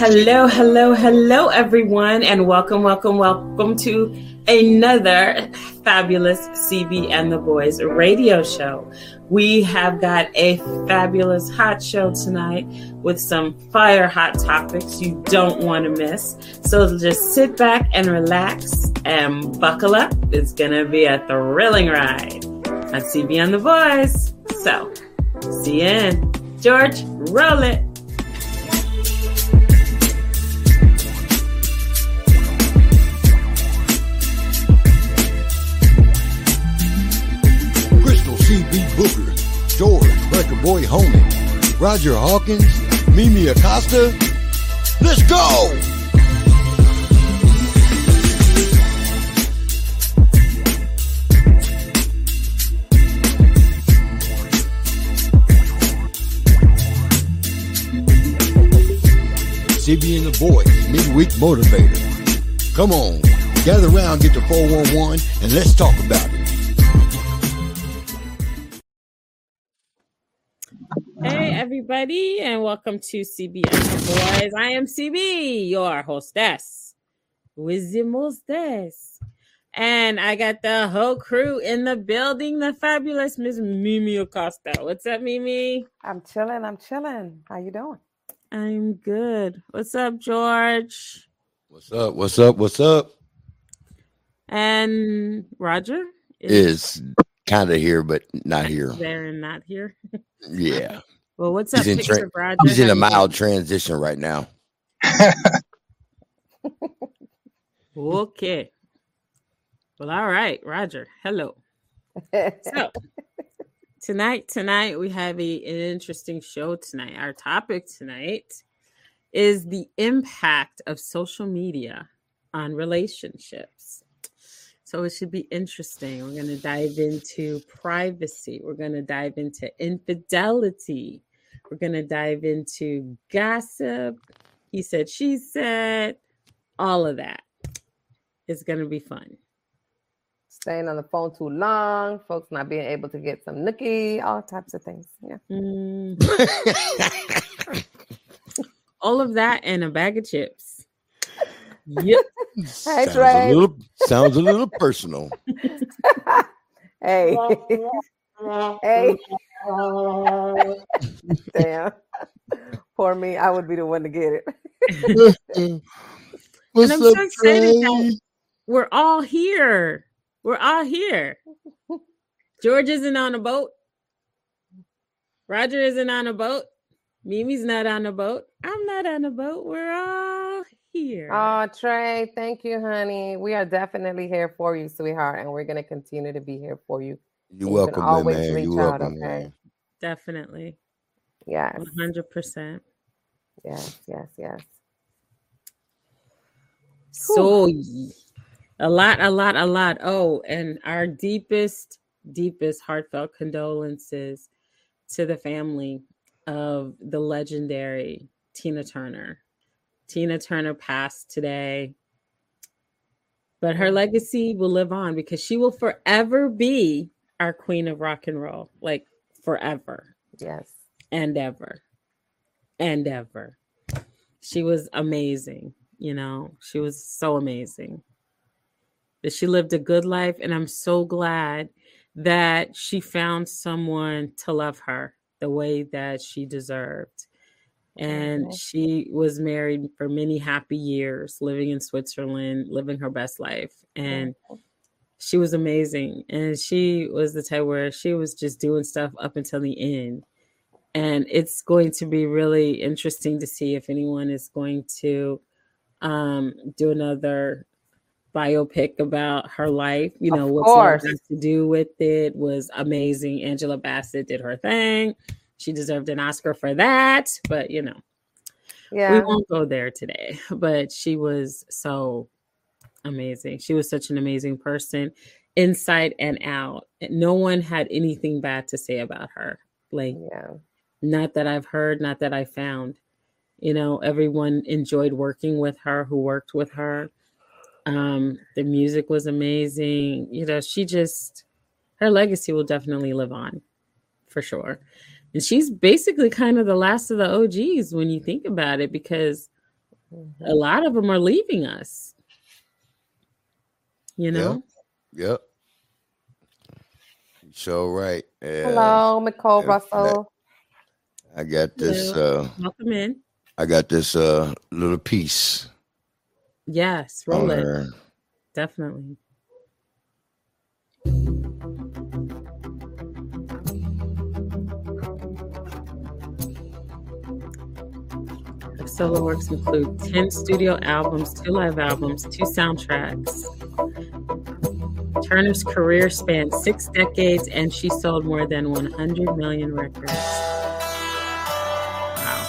Hello, hello, hello, everyone, and welcome, welcome, welcome to another fabulous CB and the Boys radio show. We have got a fabulous hot show tonight with some fire hot topics you don't want to miss. So just sit back and relax and buckle up. It's going to be a thrilling ride on CB and the Boys. So, see you in. George, roll it. CB Booker, George Record Boy Homie, Roger Hawkins, Mimi Acosta. Let's go! CB and the boys, midweek motivator. Come on, gather around, get the 411, and let's talk about it. Everybody, and welcome to CB and the Boys. I am CB, your hostess with the mostess. And I got the whole crew in the building, the fabulous Miss Mimi Acosta. What's up, Mimi? I'm chilling. I'm chilling. How you doing? I'm good. What's up, George? What's up? What's up? What's up? And Roger is kind of here, but not here. There and not here. yeah. Well, what's up, he's in, Picture tra- Roger? he's in a mild transition right now. Okay. Well, all right, Roger. Hello. So tonight, tonight we have a, an interesting show tonight. Our topic tonight is the impact of social media on relationships. So it should be interesting. We're going to dive into privacy. We're going to dive into infidelity. We're going to dive into gossip. He said, she said, all of that. It's going to be fun. Staying on the phone too long, folks not being able to get some nookie, all types of things. Yeah. Mm, all of that and a bag of chips. Yep. Hey, sounds Trey. a little sounds a little personal. Hey. Hey. Damn. Poor me. I would be the one to get it. What's I'm so excited that- We're all here. We're all here. George isn't on a boat. Roger isn't on a boat. Mimi's not on a boat. I'm not on a boat. We're all here. Oh, Trey, thank you, honey. We are definitely here for you, sweetheart, and we're gonna continue to be here for you. You're You can welcome, man, always man. reach You're out, welcome, okay? man. Definitely. Yes, 100%. yes, yes, yes. So a lot, a lot, a lot. Oh, and our deepest, deepest heartfelt condolences to the family of the legendary Tina Turner. Tina Turner passed today, but her legacy will live on because she will forever be our queen of rock and roll, like forever Yes. and ever and ever. She was amazing, you know, she was so amazing. That she lived a good life, and I'm so glad that she found someone to love her the way that she deserved. And she was married for many happy years, living in Switzerland, living her best life. And she was amazing. And she was the type where she was just doing stuff up until the end and it's going to be really interesting to see if anyone is going to um, do another biopic about her life. You know, course. got to do with it was amazing. Angela Bassett did her thing. She deserved an Oscar for that, but you know, yeah. we won't go there today. But she was so amazing. She was such an amazing person, inside and out. No one had anything bad to say about her. Like Yeah. not that I've heard, not that I found. You know, everyone enjoyed working with her who worked with her. Um, the music was amazing. You know, she just her legacy will definitely live on for sure. And she's basically kind of the last of the OGs when you think about it, because Mhm. a lot of them are leaving us. You know, Yep. So right. Yeah. Hello, Nicole Russell. I got this Hello. uh welcome in. I got this uh little piece Yes, roll it. her. Definitely. Her solo works include 10 studio albums, two live albums, two soundtracks. Turner's career spanned six decades and she sold more than 100 million records. Wow.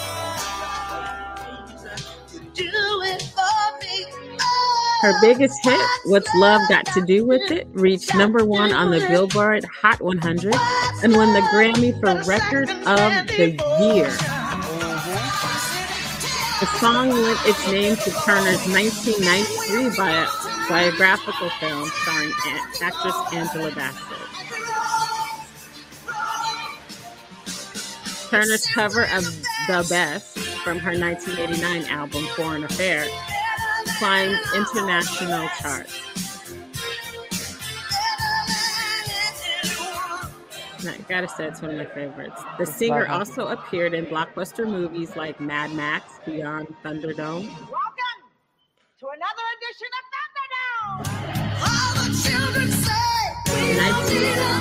Her biggest hit, What's Love Got to Do with It, reached number one on the Billboard Hot 100 and won the Grammy for Record of the Year. The song lent its name to Turner's 1993 bio- biographical film starring a- actress Angela Bassett. Turner's cover of The Best from her 1989 album Foreign Affair climbed international charts. I gotta say, it's one of my favorites. The singer Wow. also appeared in blockbuster movies like Mad Max, Beyond Thunderdome, Welcome to another edition of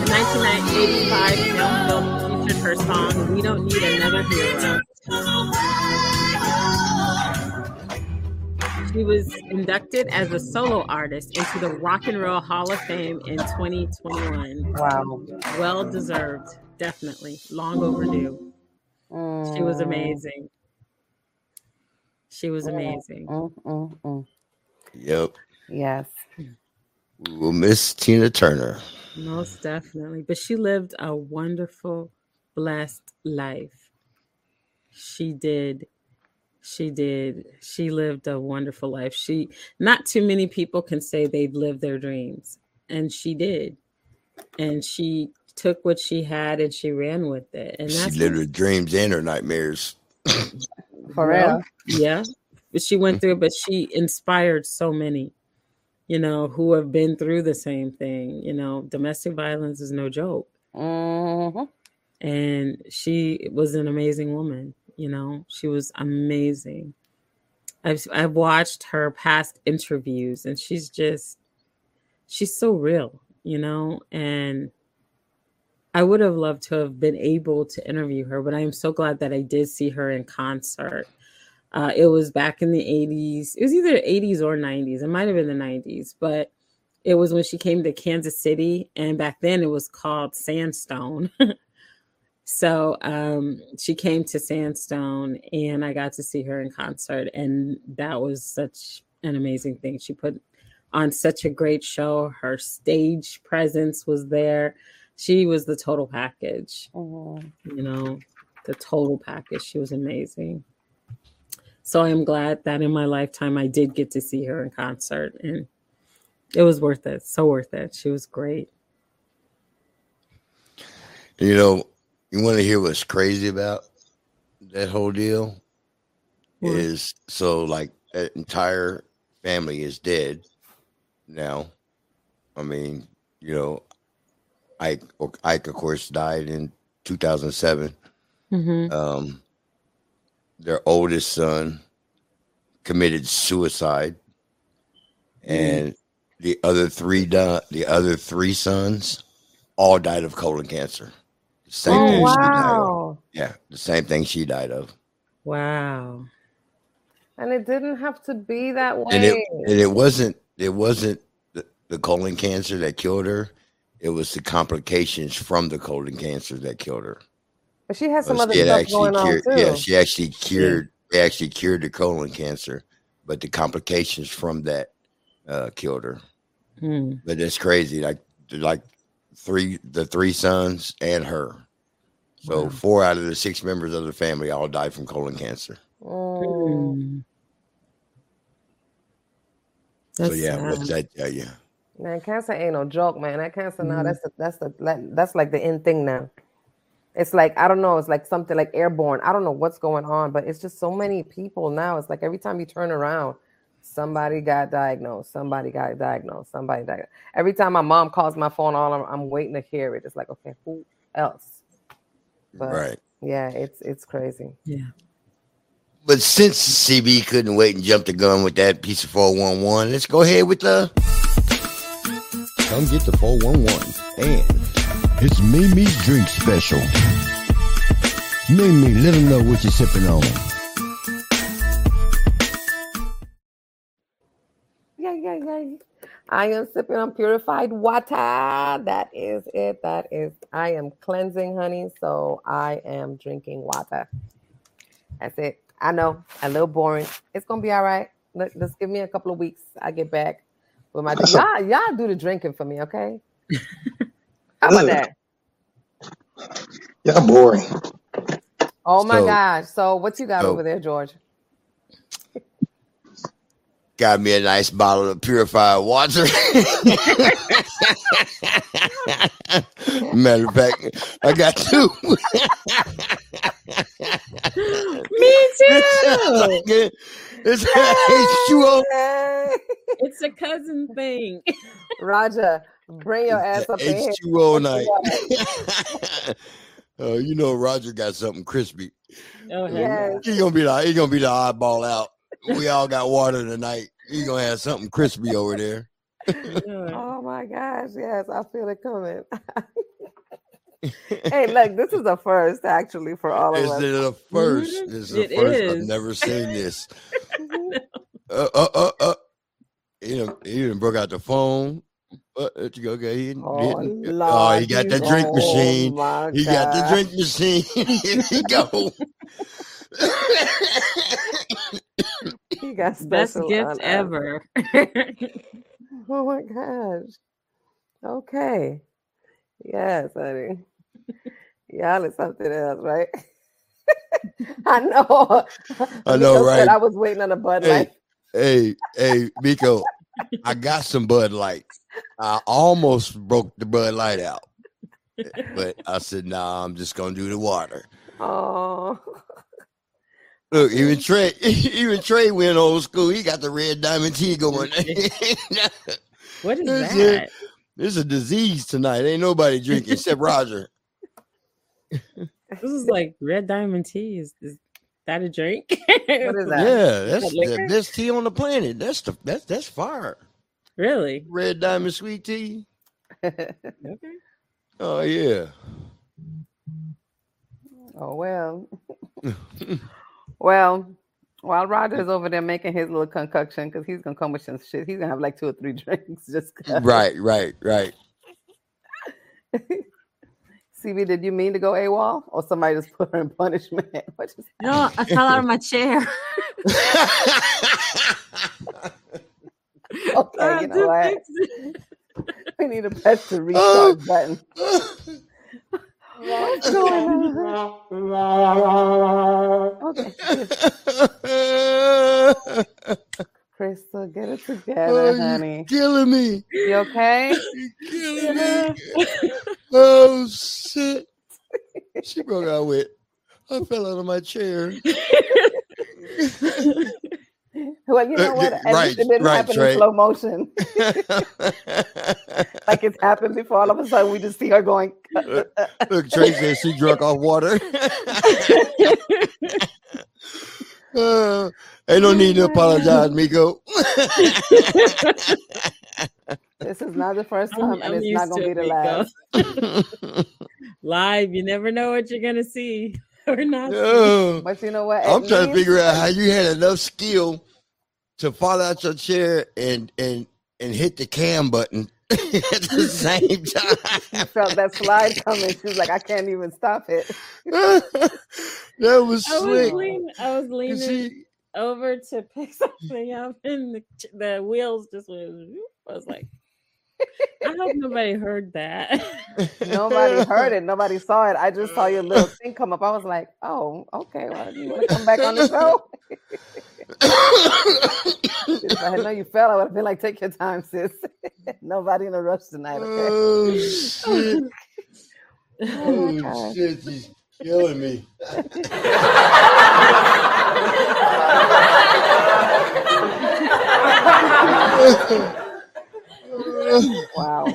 1985 film film featured her song "We Don't Need Another Hero." She was inducted as a solo artist into the Rock and Roll Hall of Fame in 2021. Wow. Well deserved, definitely. Long overdue. She was Mm, amazing. She was amazing. mm, mm, mm. Yep. Yes. We will miss Tina Turner. Most definitely. But she lived a wonderful, blessed life. She did. She did. She lived a wonderful life. She not too many people can say they've lived their dreams. And she did. And she took what she had and she ran with it. And She lived her dreams and her nightmares. For real. yeah. But she went hmm. through it, but she inspired so many, you know, who have been through the same thing. You know, domestic violence is no joke. Mhm. and she was an amazing woman you know she was amazing i've i've watched her past interviews and she's just she's so real you know and i would have loved to have been able to interview her but i am so glad that i did see her in concert uh, it was back in the 80s it was either 80s or 90s it might have been the 90s but it was when she came to kansas city and back then it was called sandstone So um, she came to Sandstone, and I got to see her in concert, and that was such an amazing thing. She put on such a great show. Her stage presence was there. She was the total package. Mhm. You know, the total package. She was amazing. So I'm glad that in my lifetime I did get to see her in concert, and it was worth it. So worth it. She was great. You know, you want to hear what's crazy about that whole deal? What? Is so like that entire family is dead now. I mean, you know, Ike, Ike of course died in 2007. Mhm. Um, their oldest son committed suicide, mm. and the other three di- the other three sons all died of colon cancer. The Same Oh, thing she died of. wow. Yeah, the same thing she died of, Wow. And it didn't have to be that way. and it and it wasn't it wasn't the, the colon cancer that killed her. It was the complications from the colon cancer that killed her. But she has some Was other stuff actually going on too. yeah, she actually cured. They actually cured the colon cancer, but the complications from that uh, killed her. Hmm. But it's crazy. Like like three the three sons and her. So Wow. four out of the six members of the family all died from colon cancer. Mm. Hmm. so That's yeah, what's sad. that tell you? Man, cancer ain't no joke, man. That cancer now, Mhm. that's the, that's the that's like the end thing now. It's like I don't know. It's like something like airborne. I don't know what's going on, but it's just so many people now. It's like every time you turn around, somebody got diagnosed. Somebody got diagnosed. Somebody died. Every time my mom calls my phone, all I'm, I'm waiting to hear it. It's like okay, who else? But right. yeah, it's it's crazy. Yeah. But since CB couldn't wait and jump the gun with that piece of 411, let's go ahead with the Come get the 411 and it's Mimi's drink special. Mimi, let them know what you're sipping on. Yeah, yeah, yeah. I am sipping on purified water. That is it. That is. I am cleansing, honey. So I am drinking water. That's it. I know a little boring. It's gonna be all right. Look, just give me a couple of weeks. I get back with my y'all. Y'all do the drinking for me, okay? How about Ugh. that? Y'all boring. Oh my So- gosh. So what you got so- over there, George? got me a nice bottle of purified water. Matter of fact, I got two. Me too. it's H2O. Hey, it's a cousin thing. Roger, bring your ass up in here. H2O night. Oh, you know Roger got something crispy. Oh, hell Yes. He gonna be the he gonna be the eyeball out. We all got water tonight. He gonna have something crispy over there. Oh my gosh, yes, I feel it coming. hey, look, this is a first actually for all of us. It's us. the first. Mhm. It's the It first. I've never seen this. Uh, uh, uh, uh. He done, he done broke out the phone. Uh, uh there you go. Okay. He, didn't- Oh, didn't- uh, uh, oh, he got the drink oh, machine. my He got the drink machine. Here he go. He got Best gift on us. ever. Oh my gosh. Okay. Yes, honey. Y'all is something else, right? I know. I know, Miko said right? I was waiting on a Bud Hey, Light. hey, hey, Miko. I got some Bud Light. I almost broke the Bud Light out, but I said, "Nah, I'm just gonna do the water." Oh, Look, even Trey, even Trey went old school. He got the red diamond tea going. what is This that? There's a disease tonight. Ain't nobody drinking except Roger. This is like red diamond tea. Is, is that a drink? what is that? Yeah, that's That the best tea on the planet. That's the that's that's fire. Really? Red diamond sweet tea. Okay. Oh yeah. oh well. well, while Roger's over there making his little concoction, because he's gonna come with some shit. He's gonna have like two or three drinks. Just 'cause. Right, right, right. CB, did you mean to go AWOL or somebody just put her in punishment? What just No, I fell out of my chair. Okay, you know what? We need a press the Oh. restart button. What's going on? Okay, Crystal, get it together, oh, honey. you killing me. You okay? You killing me. Oh shit. She broke out with I fell out of my chair. Well, you know Uh, what? At right, least it didn't right, happen Trey. in slow motion. like it's happened before. All of a sudden, we just see her going. Look, Trey said she drunk off water. Uh, ain't no need to apologize, Miko. This is not the first I'm- time, and I'm it's used not going to to be it, the Miko. last. Live, you never know what you're gonna see or not. No. But you know what? I'm At trying to figure out how you had enough skill to fall out your chair and and and hit the cam button at the same She time. felt that slide coming. She was like, I can't even stop it. that was I was slick. leaning, I was leaning see, over to pick something up, and the, the wheels just went. I was like, I hope nobody heard that. Nobody heard it. Nobody saw it. I just saw your little thing come up. I was like, oh, okay. Well, you want to come back on the show? if I had known you fell, I would have been like, take your time, sis. Nobody in a rush tonight, okay? oh shit! Oh, oh shit, she's killing me. Wow.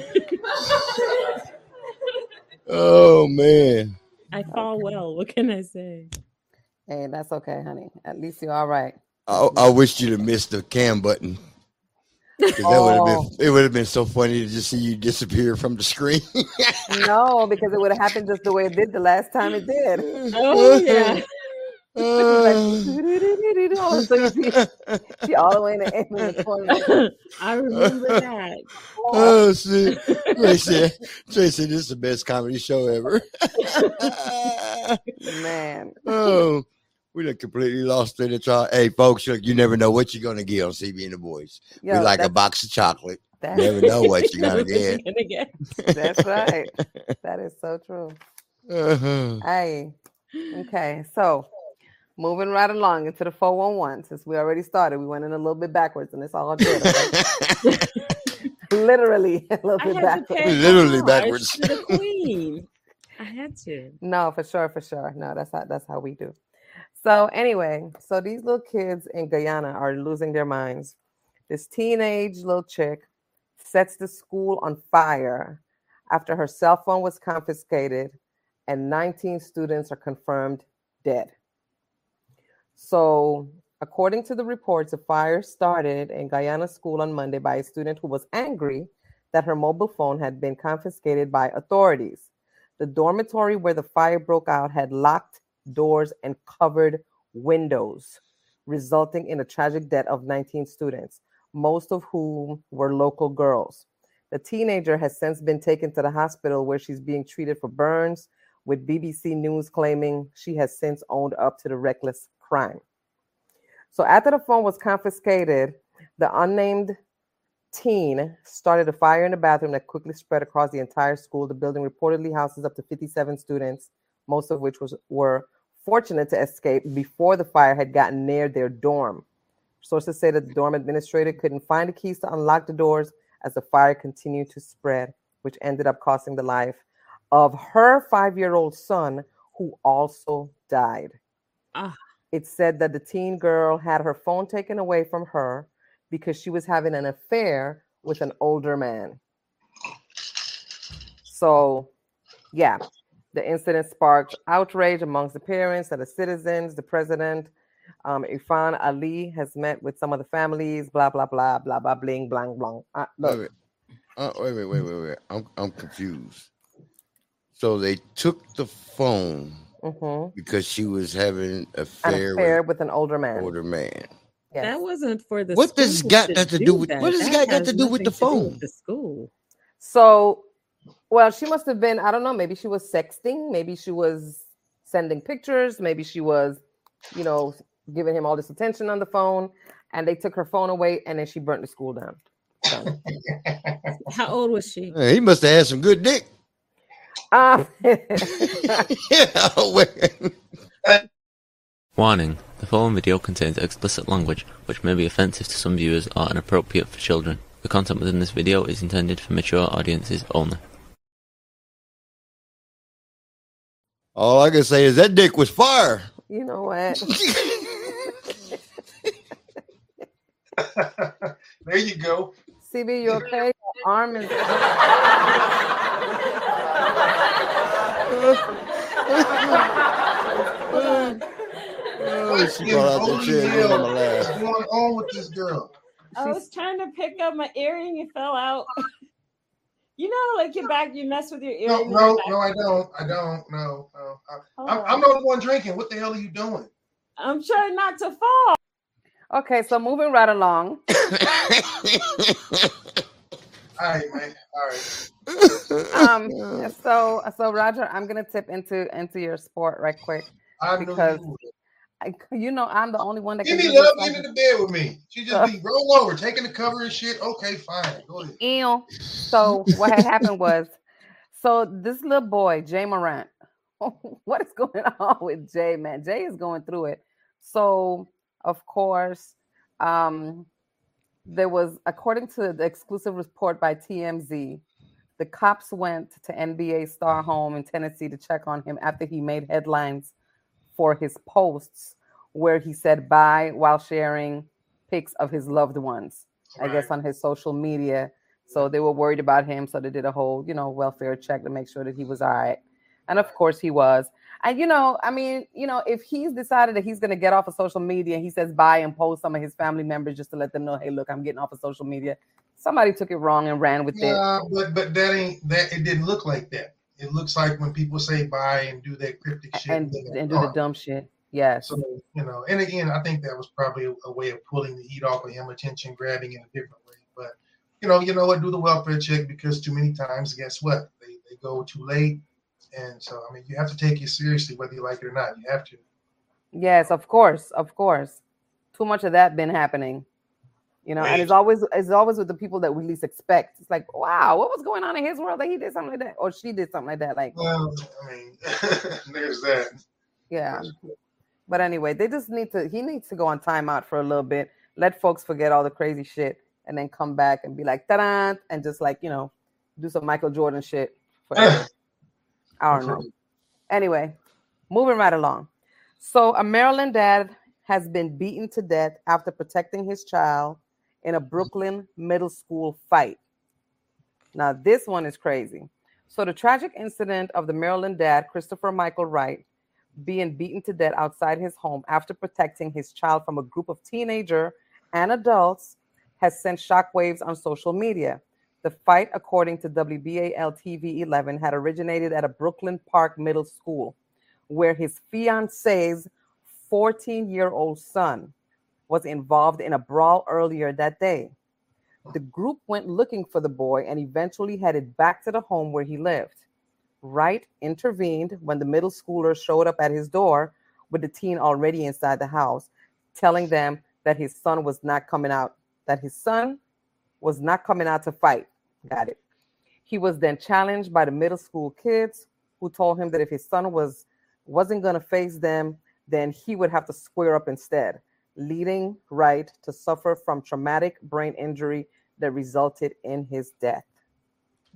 Oh man. I fall well. What can I say? Hey, that's okay, honey. At least you're all right. I, I wish you'd have missed the cam button. 'Cause that would have Oh. been it would have been so funny to just see you disappear from the screen. No, because it would have happened just the way it did the last time it did. Oh yeah. Like, all of a sudden you see- see all the way in the, in the corner. I remember that. oh shit. Tracy, Tracy, this is the best comedy show ever. Man. oh, we done completely lost in the trial. Hey, folks, look, you never know what you're gonna get on CB and the Boys. Yo, we like a box of chocolate. Never know what you're gonna What you get. gonna get? that's right. That is so true. Uh-huh. Hey. Okay. So moving right along into the 411, since we already started, we went in a little bit backwards and it's all good. okay? Literally a little I bit backwards. Literally homage backwards. to the queen. I had to. No, for sure, for sure. No, that's how that's how we do. So anyway, so these little kids in Guyana are losing their minds. This teenage little chick sets the school on fire after her cell phone was confiscated and 19 students are confirmed dead. So, according to the reports, a fire started in Guyana school on Monday by a student who was angry that her mobile phone had been confiscated by authorities. The dormitory where the fire broke out had locked doors and covered windows, resulting in a tragic death of 19 students, most of whom were local girls. The teenager has since been taken to the hospital where she's being treated for burns, with BBC News claiming she has since owned up to the reckless crime. So, after the phone was confiscated, the unnamed teen started a fire in the bathroom that quickly spread across the entire school. The building reportedly houses up to 57 students, most of which was, were fortunate to escape before the fire had gotten near their dorm. Sources say that the dorm administrator couldn't find the keys to unlock the doors as the fire continued to spread, which ended up costing the life of her five year old son, who also died. Ah. It said that the teen girl had her phone taken away from her because she was having an affair with an older man. So, yeah, the incident sparked outrage amongst the parents and the citizens. The president, um, Irfan Ali, has met with some of the families. Blah blah blah blah blah bling blang blang. Uh, Wait, wait. Uh, wait, wait, wait, wait, wait. I'm I'm confused. So they took the phone mhm. because she was having an an affair, affair with with an older man. older man. Yes. That wasn't for the. What does school got that to do with- that. what does That got got to do with the nothing to do phone? the school. So, well, she must have been, I don't know, maybe she was sexting, maybe she was sending pictures, maybe she was, you know, giving him all this attention on the phone, and they took her phone away and then she burnt the school down. Done. How old was she? He must have had some good dick. Um, yeah. Warning: The following video contains explicit language which may be offensive to some viewers or inappropriate for children. The content within this video is intended for mature audiences only. All I can say is that dick was fire. you know what? there you go. CB, you okay? Your arm is. Oh, she brought out that chair and went on my What's lap. going on with this girl? I was trying to pick up my earring. It fell out. You know, like your back, you mess with your ear. No, no, no, I don't. I don't. No, no. I, I'm, I'm not the one drinking. What the hell are you doing? I'm trying not to fall. Okay, so moving right along. All right, man. All right. Um, so so Roger, I'm gonna tip into into your sport right quick. I Because- you. I, you know I'm the only one that Give can me love. this Get into bed with me. She just be roll over, taking the cover and shit. Okay, fine. Go ahead. Ew. So what had happened was, so this little boy, Ja Morant, what is going on with Ja, man? Ja is going through it. So of course, um, there was, according to the exclusive report by TMZ, The cops went to NBA star home in Tennessee to check on him after he made headlines for his posts where he said bye while sharing pics of his loved ones, I guess, on his social media. So they were worried about him. So they did a whole, you know, welfare check to make sure that he was all right. And of course he was. And you know, I mean, you know, if he's decided that he's going to get off of social media and he says bye and post some of his family members just to let them know, hey, look, I'm getting off of social media. Somebody took it wrong and ran with it. Yeah, but but that ain't that. It didn't look like that. It looks like when people say bye and do that cryptic shit and they're and do the dumb shit. Yes. So you know, and again, I think that was probably a, a way of pulling the heat off of him, attention grabbing in a different way. But you know, you know what? Do the welfare check because too many times, guess what? They they go too late, and so I mean, you have to take it seriously whether you like it or not. You have to. Yes, of course, of course. Too much of that been happening. You know, and it's always it's always with the people that we least expect. It's like, wow, what was going on in his world that he did something like that, or she did something like that. Like, Well, I mean, there's that. yeah. But anyway, they just need to. He needs to go on timeout for a little bit. Let folks forget all the crazy shit, and then come back and be like, ta-da, and just like you know, do some Michael Jordan shit. Forever. I don't know. Anyway, moving right along. So, a Maryland dad has been beaten to death after protecting his child in a Brooklyn middle school fight. Now, this one is crazy. So, the tragic incident of the Maryland dad, Christopher Michael Wright, being beaten to death outside his home after protecting his child from a group of teenager and adults has sent shockwaves on social media. The fight, according to WBAL TV 11, had originated at a Brooklyn Park middle school where his fiance's 14 year old son was involved in a brawl earlier that day. The group went looking for the boy and eventually headed back to the home where he lived. Wright intervened when the middle schooler showed up at his door with the teen already inside the house, telling them that his son was not coming out, that his son was not coming out to fight. Got it. He was then challenged by the middle school kids who told him that if his son was wasn't going to face them, then he would have to square up instead, leading Wright to suffer from traumatic brain injury that resulted in his death.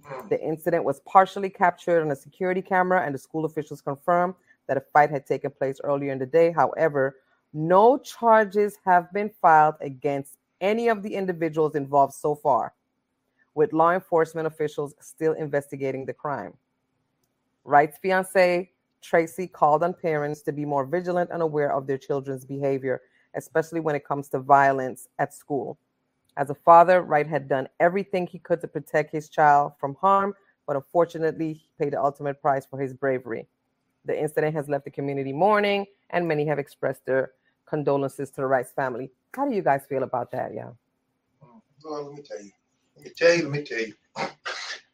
Hmm. The incident was partially captured on a security camera, and the school officials confirmed that a fight had taken place earlier in the day. However, no charges have been filed against any of the individuals involved so far, with law enforcement officials still investigating the crime. Wright's fiance, Tracy, called on parents to be more vigilant and aware of their children's behavior, especially when it comes to violence at school. As a father, Wright had done everything he could to protect his child from harm, but unfortunately, he paid the ultimate price for his bravery. The incident has left the community mourning, and many have expressed their condolences to the Wright's family. How do you guys feel about that? Yeah. Well, let me tell you. Let me tell you. Let me tell you.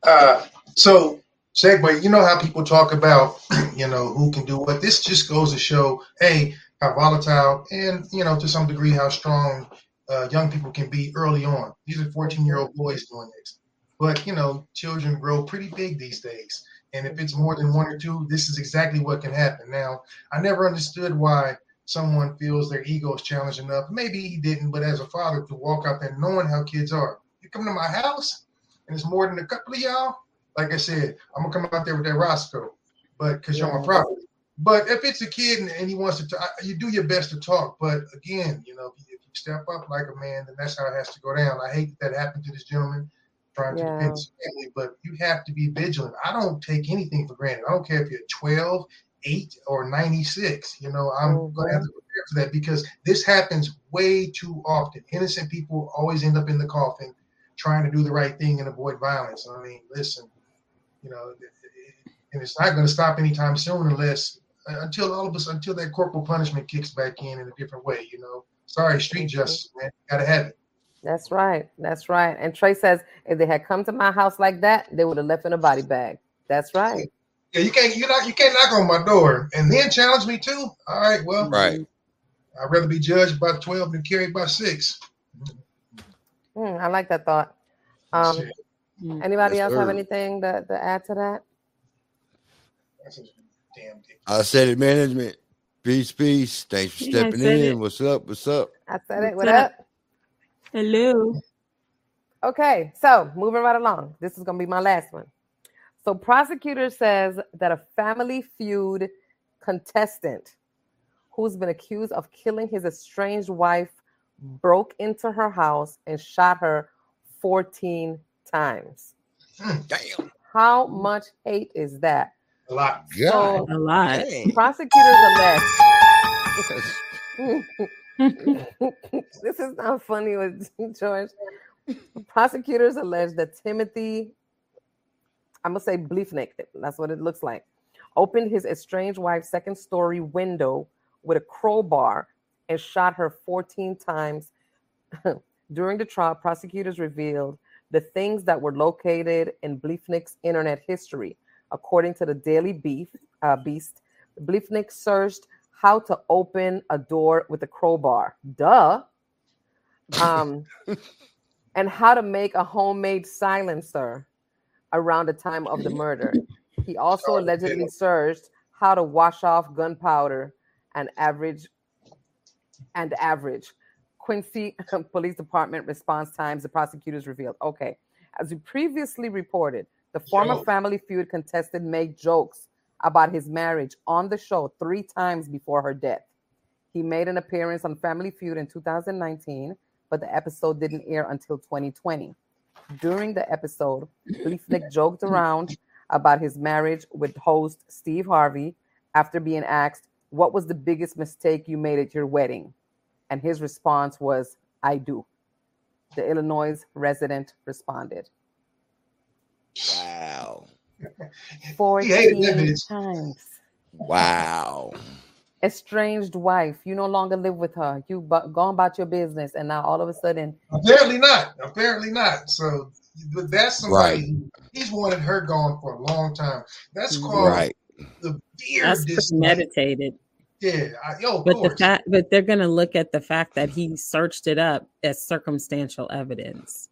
Uh, so, segue. You know how people talk about, you know, who can do what. This just goes to show, a how volatile and you know to some degree how strong uh, young people can be early on. These are 14 year old boys doing this, but you know, children grow pretty big these days. And if it's more than one or two, this is exactly what can happen. Now, I never understood why someone feels their ego is challenged enough. Maybe he didn't, but as a father, to walk out there knowing how kids are. You come to my house and it's more than a couple of y'all. Like I said, I'm gonna come out there with that Roscoe, but because you're my property. But if it's a kid and, and he wants to, talk, you do your best to talk. But again, you know, if you step up like a man, then that's how it has to go down. I hate that that happened to this gentleman trying to defend his family, but you have to be vigilant. I don't take anything for granted. I don't care if you're 12, 8, or 96. You know, I'm oh, going to have to prepare for that because this happens way too often. Innocent people always end up in the coffin trying to do the right thing and avoid violence. I mean, listen, you know, and it's not going to stop anytime soon unless uh, until all of us until that corporal punishment kicks back in in a different way. You know, sorry, street justice, man, gotta have it. That's right. That's right. And Trey says if they had come to my house like that, they would have left in a body bag. That's right. Yeah, you can't you not you can't knock on my door and then challenge me too. All right, well, Right. I'd rather be judged by twelve than carried by six. Hmm, I like that thought. Um, Shit. anybody Yes, else have anything to, to add to that? That's a damn dick. I said it, management. Peace, peace. Thanks for stepping in. it. What's up? What's up? I said it. What's What up? up? Hello. Okay, so moving right along. This is gonna be my last one. So prosecutor says that a family feud contestant who's been accused of killing his estranged wife broke into her house and shot her 14 times. Mm, damn. How much hate is that? A lot. God. A lot. dang. Prosecutors allege. this is not funny with George. Prosecutors allege that Timothy, I'm gonna say Bliefnick, that's what it looks like, opened his estranged wife's second story window with a crowbar and shot her 14 times. During the trial, prosecutors revealed the things that were located in Bliefnick's internet history. According to the Daily Beef, uh, Beast, Bliefnick searched how to open a door with a crowbar. Duh. Um, and how to make a homemade silencer around the time of the murder. He also allegedly searched how to wash off gunpowder and average and average. Quincy Police Department response times, the prosecutors revealed. Okay, as we previously reported, the former Yo. Family Feud contestant made jokes about his marriage on the show three times before her death. He made an appearance on Family Feud in 2019, but the episode didn't air until 2020. During the episode, Bliefnick joked around about his marriage with host Steve Harvey after being asked, What was the biggest mistake you made at your wedding? And his response was, I do. The Illinois resident responded. Wow. He hated that 14 times. Wow. Estranged wife. You no longer live with her. You bu- gone about your business. And now all of a sudden, Apparently not. Apparently not. So but that's somebody Right. he's wanted her gone for a long time. That's mm-hmm. called Right. The beer That's dislike. premeditated. Yeah, I, yo, of But the fact, but they're going to look at the fact that he searched it up as circumstantial evidence.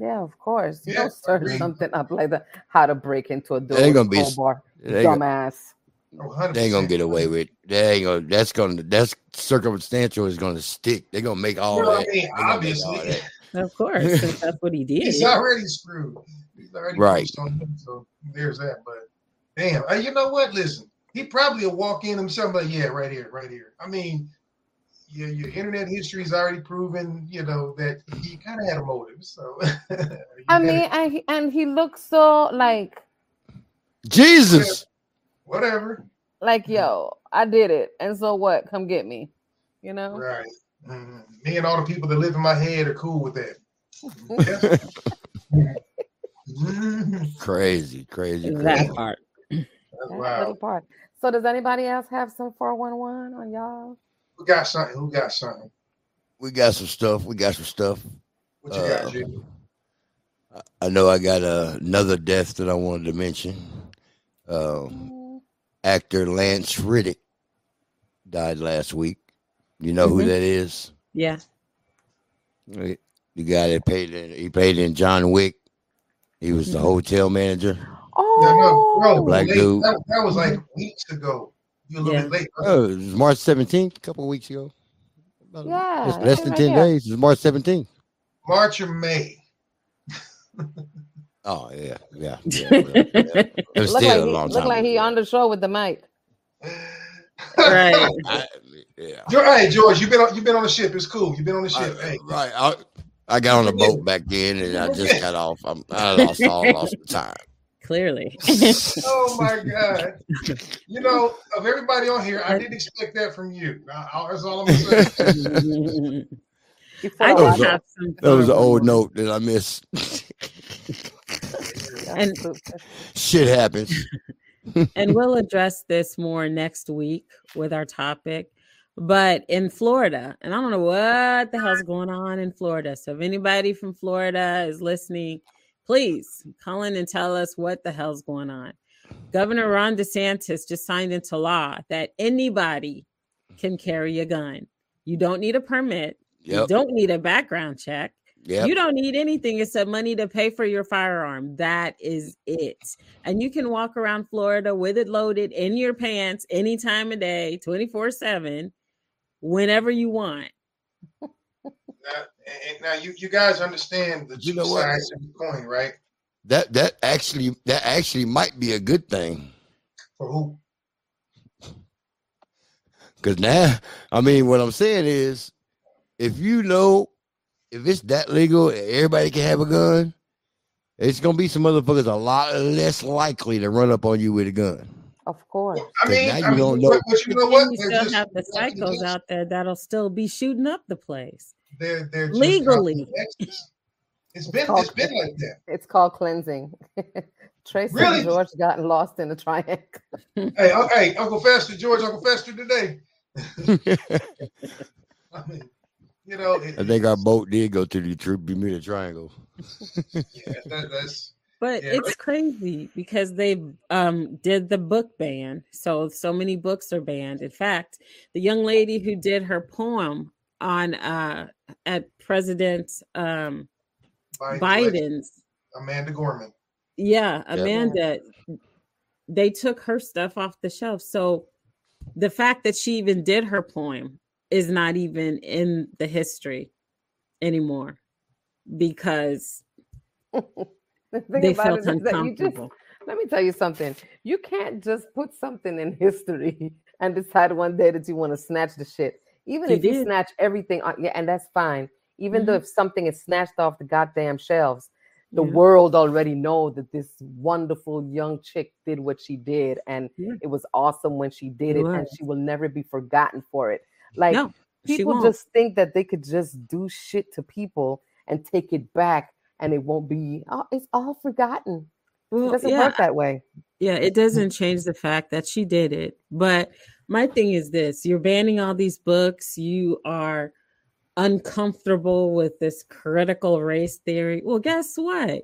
yeah, of course. You Yeah, don't search agreed. something up like that. How to break into a door. ain't with gonna be- crowbar. They ain't, gonna, Dumbass. Oh, 100%. they ain't gonna get away with. They ain't gonna. That's gonna. That's circumstantial is gonna stick. They're gonna make all You know that. I mean? They all Obviously, that. Of course, that's what he did. he's already screwed. He's already Right. on him, so there's that. But damn, uh, you know what? Listen, he probably will walk in himself like, yeah, right here, right here. I mean, your your internet history's already proven, you know, that he kind of had a motive. So I gotta- mean, and he, and he looks so like Jesus. whatever, like yo, I did it, and so what? Come get me, you know. right? Mhm. Me and all the people that live in my head are cool with that. Crazy, crazy, crazy. that part. That's That little part. So does anybody else have some 411 on y'all? Who got something? Who got something? We got some stuff. We got some stuff. What you Uh, got, Jimmy? I- I know I got uh, another death that I wanted to mention. Um, Mm, actor Lance Reddick died last week. You know who Mhm. that is? Yeah. The guy that paid in, he paid in John Wick. He was the Mhm. hotel manager. Yeah, no, Oh, bro, Black late- dude. That, that was like mm-hmm. weeks ago. You a little Yeah. bit late. Oh, it was March 17th, a couple of weeks ago. About Yeah, just less than right 10 here. days. It was March 17th. March or May. Oh, yeah, yeah. yeah, yeah, yeah. It was look still like a he, long look like he on the show with the mic. right. I, yeah. George, hey George, you've been on you been on the ship. It's cool. You've been on the ship. I- hey, right. I, I got on the boat back then and I just got off. I'm, I lost all lost the time. Clearly. oh my god. You know, of everybody on here, I didn't expect that from you. I- I- That's all I'm gonna say. Before I I That was just have some. That was an old note that I missed. And- Shit happens. and we'll address this more next week with our topic. But in Florida, and I don't know what the hell's going on in Florida. So if anybody from Florida is listening, please call in and tell us what the hell's going on. Governor Ron DeSantis just signed into law that anybody can carry a gun. You don't need a permit. You don't need a background check. Yep. You don't need anything except money to pay for your firearm. That is it. And you can walk around Florida with it loaded in your pants any time of day, 24 7, whenever you want. now, and now you, you guys understand the You two know what? sides of the coin, right? that that actually that actually might be a good thing For who? because now I mean what I'm saying is if you know if it's that legal everybody can have a gun it's gonna be some motherfuckers a lot less likely to run up on you with a gun Of course. I 'Cause mean, now you I don't know. But, but you know what? you still just- have the psychos out there that'll still be shooting up the place. They're, they're just Legally. out. It's been called- it's been like that. It's called cleansing. Tracy Really? and George got lost in the triangle. Hey, uh, hey, Uncle Fester, George, Uncle Fester today. I mean, you know, it, I think our boat did go to the Tr- Bermuda Triangle. yeah, that, that's But Yeah, it's crazy because they um did the book ban. So so many books are banned. In fact, the young lady who did her poem on uh at President um Biden, Biden's Amanda Gorman. yeah, Amanda they took her stuff off the shelf. So the fact that she even did her poem is not even in the history anymore because The thing they about felt it is that you just uncomfortable. let me tell you something. You can't just put something in history and decide one day that you want to snatch the shit. Even You if you snatch everything, on, yeah, and that's fine. Even though Mhm. if something is snatched off the goddamn shelves, the Yeah. world already know that this wonderful young chick did what she did, and Yeah. it was awesome when she did It it, and she will never be forgotten for it. Like no, people just think that they could just do shit to people and take it back, and it won't be. Oh, it's all forgotten. It doesn't yeah, work that way. Yeah, it doesn't change the fact that she did it. But my thing is this you're banning all these books. You are uncomfortable with this critical race theory. Well, guess what?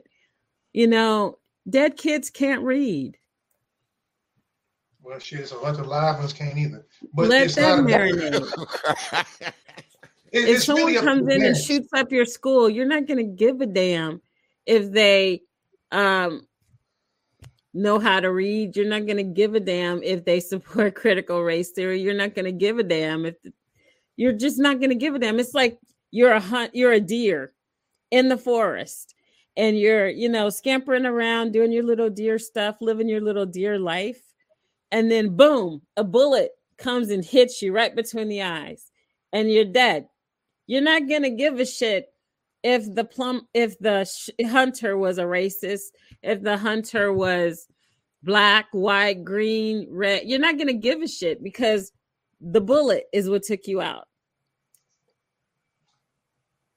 You know, dead kids can't read. Well, shit, so bunch of live ones can't either. But Let it's them marinate. it- If someone really comes the in and shoots up your school, you're not going to give a damn if they um, know how to read. You're not going to give a damn if they support critical race theory. You're not going to give a damn if you're just not going to give a damn. It's like you're a hunt, you're a deer in the forest, and you're you know scampering around doing your little deer stuff, living your little deer life, and then boom, a bullet comes and hits you right between the eyes, and you're dead. You're not gonna give a shit if the plum if the sh- hunter was a racist, if the hunter was black, white, green, red. You're not gonna give a shit because the bullet is what took you out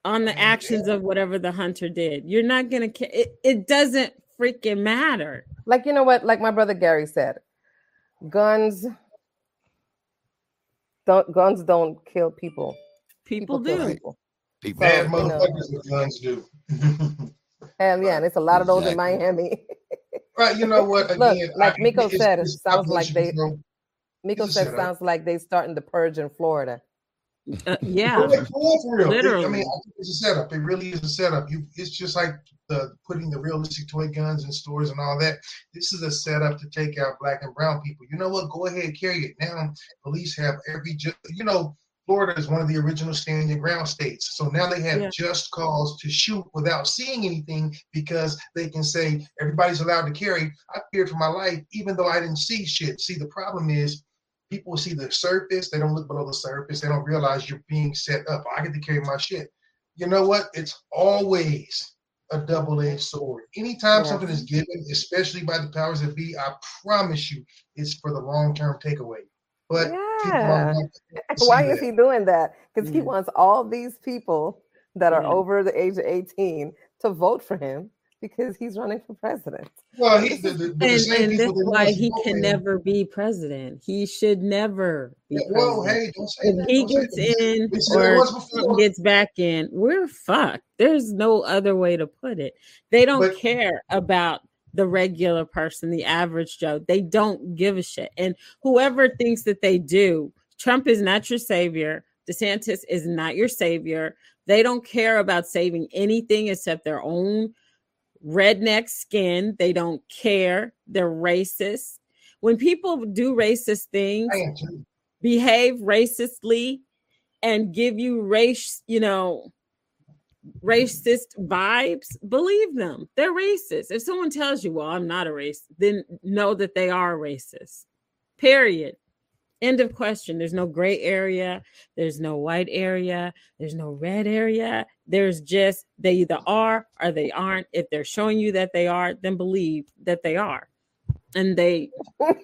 on the mm, actions of whatever the hunter did. You're not gonna ca- it, it doesn't freaking matter. Like you know what? Like my brother Gary said, guns don't guns don't kill people. People, kill do. people. People, Bad you know. motherfuckers with guns do. Hell yeah, and it's a lot of those in Miami. right, you know what? Look, like I- Miko it's- said, it it's sounds like they- control. Miko It's said sounds like they starting the purge in Florida. Uh, yeah. For real, for real. It- I mean, I think it's a setup. It really is a setup. You, it's just like the putting the realistic toy guns in stores and all that. This is a setup to take out black and brown people. You know what? Go ahead, carry it. Now, police have every. You know, Florida is one of the original stand your ground states. So now they have Yeah. just cause to shoot without seeing anything because they can say everybody's allowed to carry. I feared for my life, even though I didn't see shit. See, the problem is people see the surface, they don't look below the surface, they don't realize you're being set up. I get to carry my shit. You know what? It's always a double-edged sword. Anytime Yes. something is given, especially by the powers that be, I promise you it's for the long-term takeaway. But people Yeah. are not gonna see Why is he doing that? Because he wants all these people that are Yeah. over the age of 18 to vote for him because he's running for president. Well, he, the, the, but the And, same and people that's why he can him- never be president. He should never be Yeah, Well, president. hey, don't say if that. he don't gets that. in We it or once before. gets back in, we're fucked. There's no other way to put it. They don't But- care about the regular person, the average Joe. They don't give a shit. And whoever thinks that they do, Trump is not your savior. DeSantis is not your savior. They don't care about saving anything except their own redneck skin. They don't care. They're racist. When people do racist things, I am too. behave racistly and give you race, you know, racist vibes, believe them. They're racist. If someone tells you, well, I'm not a racist, then know that they are racist. Period. End of question. There's no gray area. There's no white area. There's no red area. There's just they either are or they aren't. If they're showing you that they are, then believe that they are. And they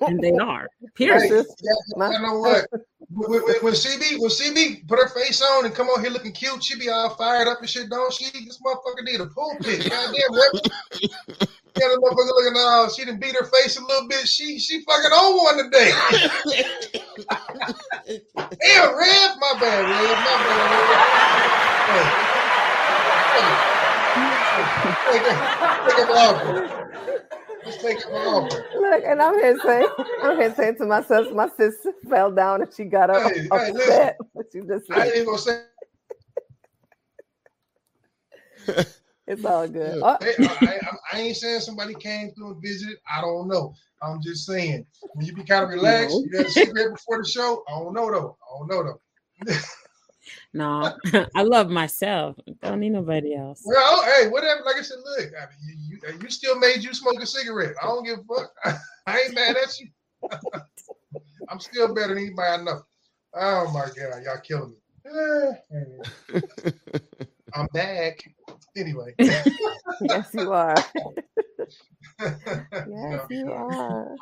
and they are. Period. Hey, yeah, you know what? When, when, when CB when CB put her face on and come on here looking cute, she be all fired up and shit, don't she? This motherfucker need a pool pulpit. Goddamn, yeah, the motherfucker looking oh, she didn't beat her face a little bit. She she fucking on one today. Damn, Rev, my bad, Rev, my bad. Hey. Take, take, take him off. Let's take him off. Look, and I'm here saying, I'm here saying to myself, my sister fell down and she got up Hey, off hey, the listen. bed. What you just I ain't even gonna say. It's all good. Oh, Hey, I, I, I ain't saying somebody came through and visited. I don't know. I'm just saying when you be kind of relaxed, No. you had a cigarette before the show. I don't know though. I don't know though. No, I love myself. I don't need nobody else. Well, hey, whatever. Like I said, look, I mean, you, you, you still made you smoke a cigarette. I don't give a fuck. I ain't mad at you. I'm still better than anybody I know. Oh my god, y'all killing me. I'm back. Anyway. yes, you are. You Yes, you are.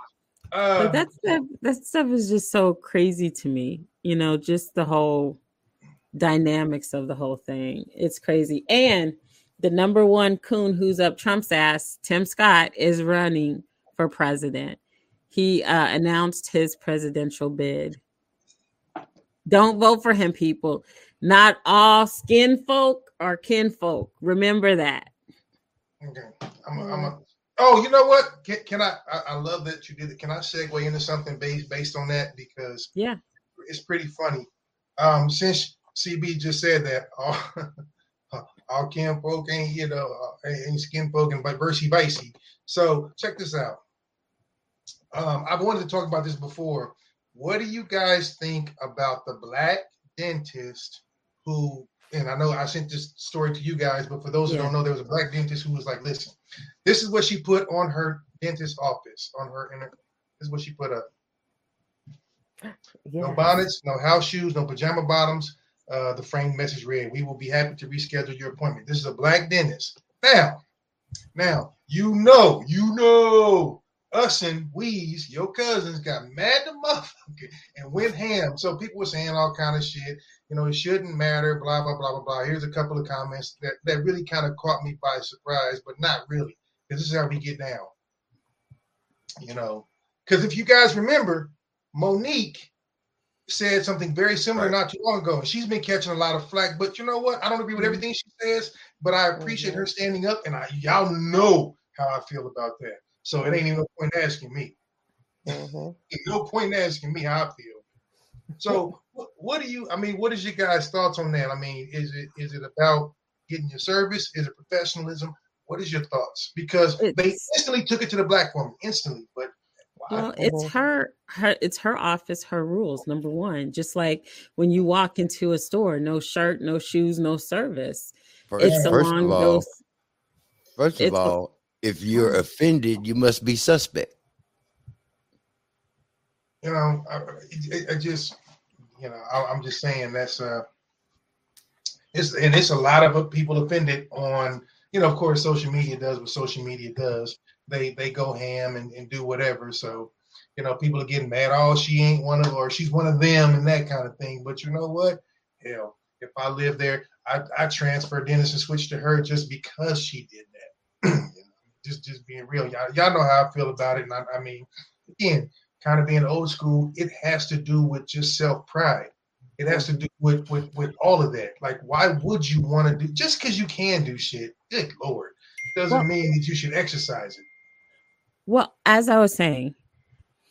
uh, But that stuff, that stuff is just so crazy to me. You know, just the whole dynamics of the whole thing. It's crazy. And the number one coon who's up Trump's ass, Tim Scott, is running for president. He uh, announced his presidential bid. Don't vote for him, people. Not all skin folk are kinfolk. Remember that. Okay. I'm a, I'm a, oh, you know what? Can, can I, I? I love that you did it. Can I segue into something based based on that because Yeah. it's pretty funny. Um, since CB just said that all, all kin folk ain't you know uh, ain't skin folk and vice vicey. So check this out. Um, I've wanted to talk about this before. What do you guys think about the black dentist who? And I know I sent this story to you guys, but for those who Yeah. don't know, there was a black dentist who was like, "Listen, this is what she put on her dentist office on her. In her this is what she put up." No bonnets, no house shoes, no pajama bottoms. Uh, the framed message read, "We will be happy to reschedule your appointment." This is a black dentist. Now, now you know, you know, us and we's your cousins got mad the motherfucker and went ham. So people were saying all kind of shit. You know, it shouldn't matter. Blah blah blah blah blah. Here's a couple of comments that that really kind of caught me by surprise, but not really, because this is how we get down. You know, because if you guys remember, Mo'Nique said something very similar Right. not too long ago. She's been catching a lot of flack, but you know what? I don't agree with everything she says, but I appreciate her standing up, and I, y'all know how I feel about that. So it ain't even no point asking me. Mhm. No point asking me how I feel. So what, do you? I mean, what is your guys' thoughts on that? I mean, is it is it about getting your service? Is it professionalism? What is your thoughts? Because they instantly took it to the black woman instantly, but? Well, it's her, her, it's her office, her rules. Number one, just like when you walk into a store, no shirt, no shoes, no service. First, It's first along of all, those. first of all, if you're offended, you must be suspect. you know, I, I, I just, you know, I, I'm just saying that's uh, it's and it's a lot of people offended on, you know, of course, social media does what social media does. They they go ham and, and do whatever. So, you know, people are getting mad. Oh, she ain't one of, or she's one of them, and that kind of thing. But you know what? Hell, if I live there, I I transfer Dennis and switch to her just because she did that. just just being real, y'all y'all know how I feel about it. And I, I mean, again, kind of being old school, it has to do with just self pride. It has to do with, with with all of that. Like, why would you want to do just because you can do shit? Good lord, doesn't mean that you should exercise it. Well, as I was saying,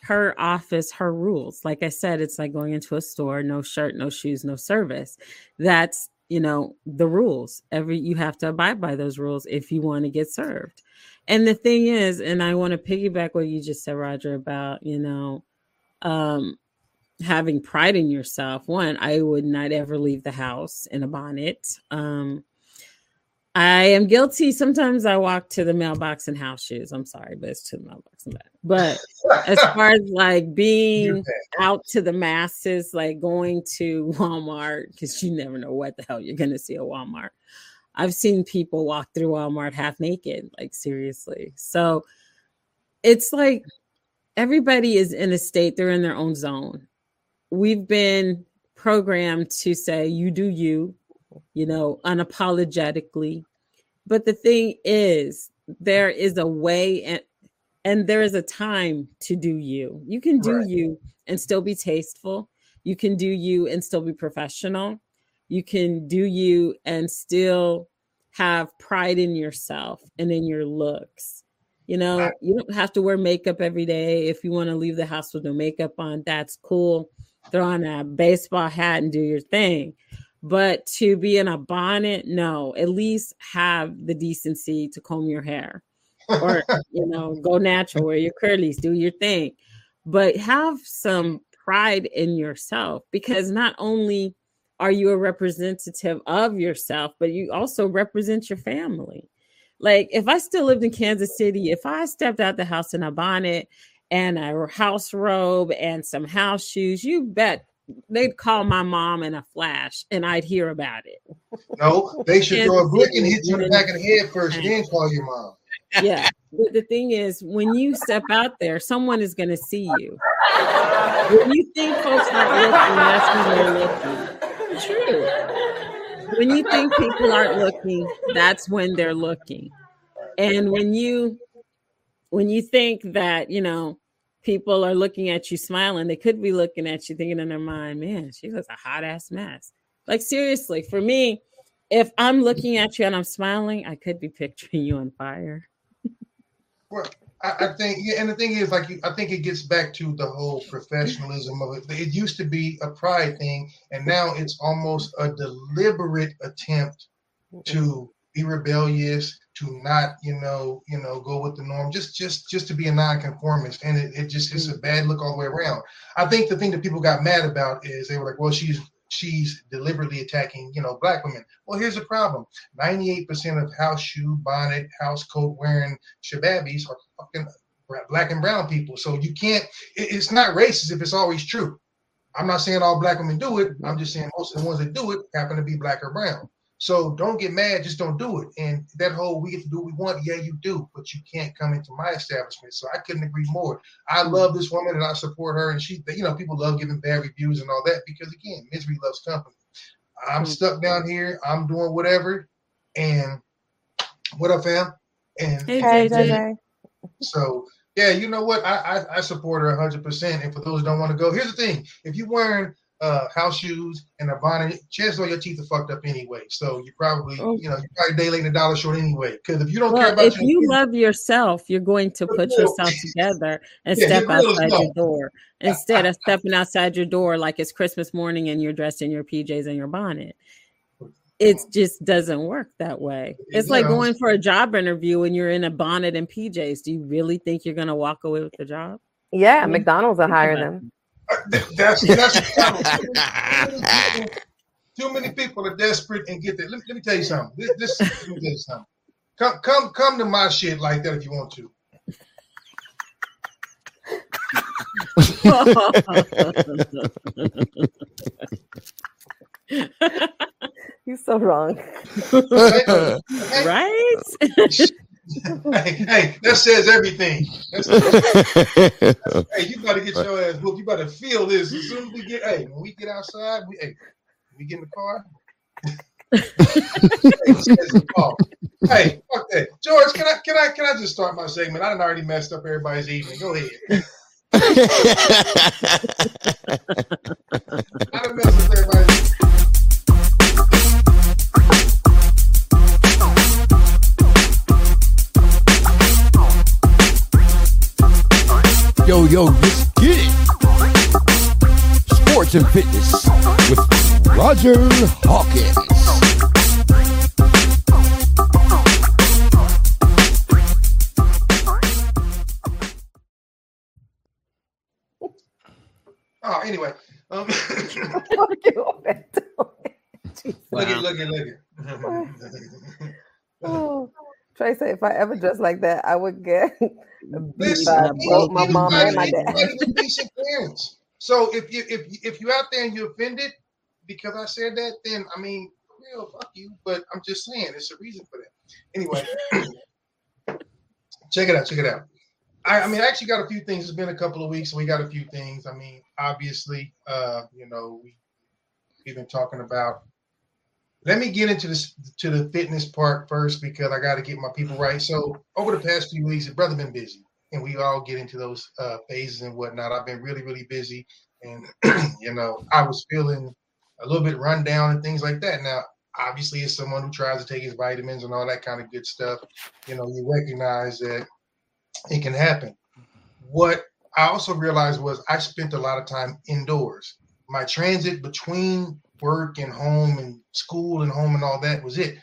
her office, her rules. Like I said, it's like going into a store, no shirt, no shoes, no service. That's you know the rules. Every you have to abide by those rules if you want to get served. And the thing is, and I want to piggyback what you just said, Roger, about you know, um, having pride in yourself. One, I would not ever leave the house in a bonnet. Um, I am guilty. Sometimes I walk to the mailbox in house shoes. I'm sorry, but it's to the mailbox and back. But as far as like being out to the masses, like going to Walmart, because you never know what the hell you're gonna see at Walmart. I've seen people walk through Walmart half naked, like seriously. So it's like everybody is in a state, they're in their own zone. We've been programmed to say, you do you, you know, unapologetically. But the thing is, there is a way and and there is a time to do you. You can do Right. you and still be tasteful. You can do you and still be professional. You can do you and still have pride in yourself and in your looks. You know, Right. you don't have to wear makeup every day. If you want to leave the house with no makeup on, that's cool. Throw on a baseball hat and do your thing. But to be in a bonnet, no, at least have the decency to comb your hair or, you know, go natural, wear your curlies, do your thing. But have some pride in yourself because not only are you a representative of yourself, but you also represent your family. Like if I still lived in Kansas City, if I stepped out the house in a bonnet and a house robe and some house shoes, you bet they'd call my mom in a flash and I'd hear about it. No, they should throw a brick and hit you in the back of the head first, and then call your mom. Yeah. But the thing is, when you step out there, someone is going to see you. When you think folks aren't looking, that's when they're looking. True. When you think people aren't looking, that's when they're looking. And when you when you think that, you know, people are looking at you smiling, they could be looking at you thinking in their mind, man, she looks a hot ass mess. Like seriously, for me, if I'm looking at you and I'm smiling, I could be picturing you on fire. Well, I, I think, yeah, and the thing is, like, you, I think it gets back to the whole professionalism of it. It used to be a pride thing, and now it's almost a deliberate attempt to be rebellious, to not, you know, you know, go with the norm, just, just, just to be a nonconformist, and it, it just it's a bad look all the way around. I think the thing that people got mad about is they were like, well, she's she's deliberately attacking, you know, black women. Well, here's the problem: ninety-eight percent of house shoe, bonnet, house coat wearing shababis are fucking black and brown people. So you can't. It, it's not racist if it's always true. I'm not saying all black women do it. I'm just saying most of the ones that do it happen to be black or brown. So don't get mad, just don't do it. And that whole we get to do what we want, yeah, you do, but you can't come into my establishment. So I couldn't agree more. I love this woman and I support her. And she, you know, people love giving bad reviews and all that because again, misery loves company. I'm Mhm. stuck down here. I'm doing whatever. And what up, fam? And Hey, Hey, JJ. JJ. so yeah, you know what? I I, I support her 100. percent And for those who don't want to go, here's the thing: if you're wearing uh, house shoes and a bonnet, chances are your teeth are fucked up anyway. So you probably, Oh. you know, you're probably day late and a dollar short anyway. Because if you don't care about if your you teeth, love yourself, you're going to put real. yourself together and Yeah, step outside stuff. your door instead of stepping outside your door like it's Christmas morning and you're dressed in your PJs and your bonnet. It just doesn't work that way. It's like Yeah. going for a job interview and you're in a bonnet and PJs. Do you really think you're going to walk away with the job? Yeah. McDonald's will Think hire them. That's that's the problem. Too many people are desperate and get that. Let, let me tell you something. This, this let me tell you something. Come come come to my shit like that if you want to. You're so wrong. Right? Uh, hey, hey, that says everything. That's, hey, you better get your ass booked. You better feel this as soon as we get. Hey, when we get outside, we hey, we get in the car. hey, it says the call. Hey, fuck that, George. Can I can I can I just start my segment? I done already messed up everybody's evening. Go ahead. I done messed up everybody's. Yo, yo, let's get it. Sports and fitness with Roger Hawkins. Oh, anyway. Um, Fuck you, Alberto. Look at, look at, look at. Oh, Trey said, if I ever dress like that, I would get beat Listen, by both my mom and my dad. anybody with decent parents. So if you if if you out there and you offended because I said that, then I mean, real fuck you. But I'm just saying, it's a reason for that. Anyway, check it out. Check it out. I, I mean, I actually got a few things. It's been a couple of weeks, so we got a few things. I mean, obviously, uh, you know, we we've been talking about. Let me get into this to the fitness part first because I got to get my people right. So over the past few weeks, the brother been busy, and we all get into those uh, phases and whatnot. I've been really, really busy, and you know, I was feeling a little bit run down and things like that. Now, obviously, as someone who tries to take his vitamins and all that kind of good stuff, you know, you recognize that it can happen. What I also realized was I spent a lot of time indoors. My transit between work and home and school and home and all that was it.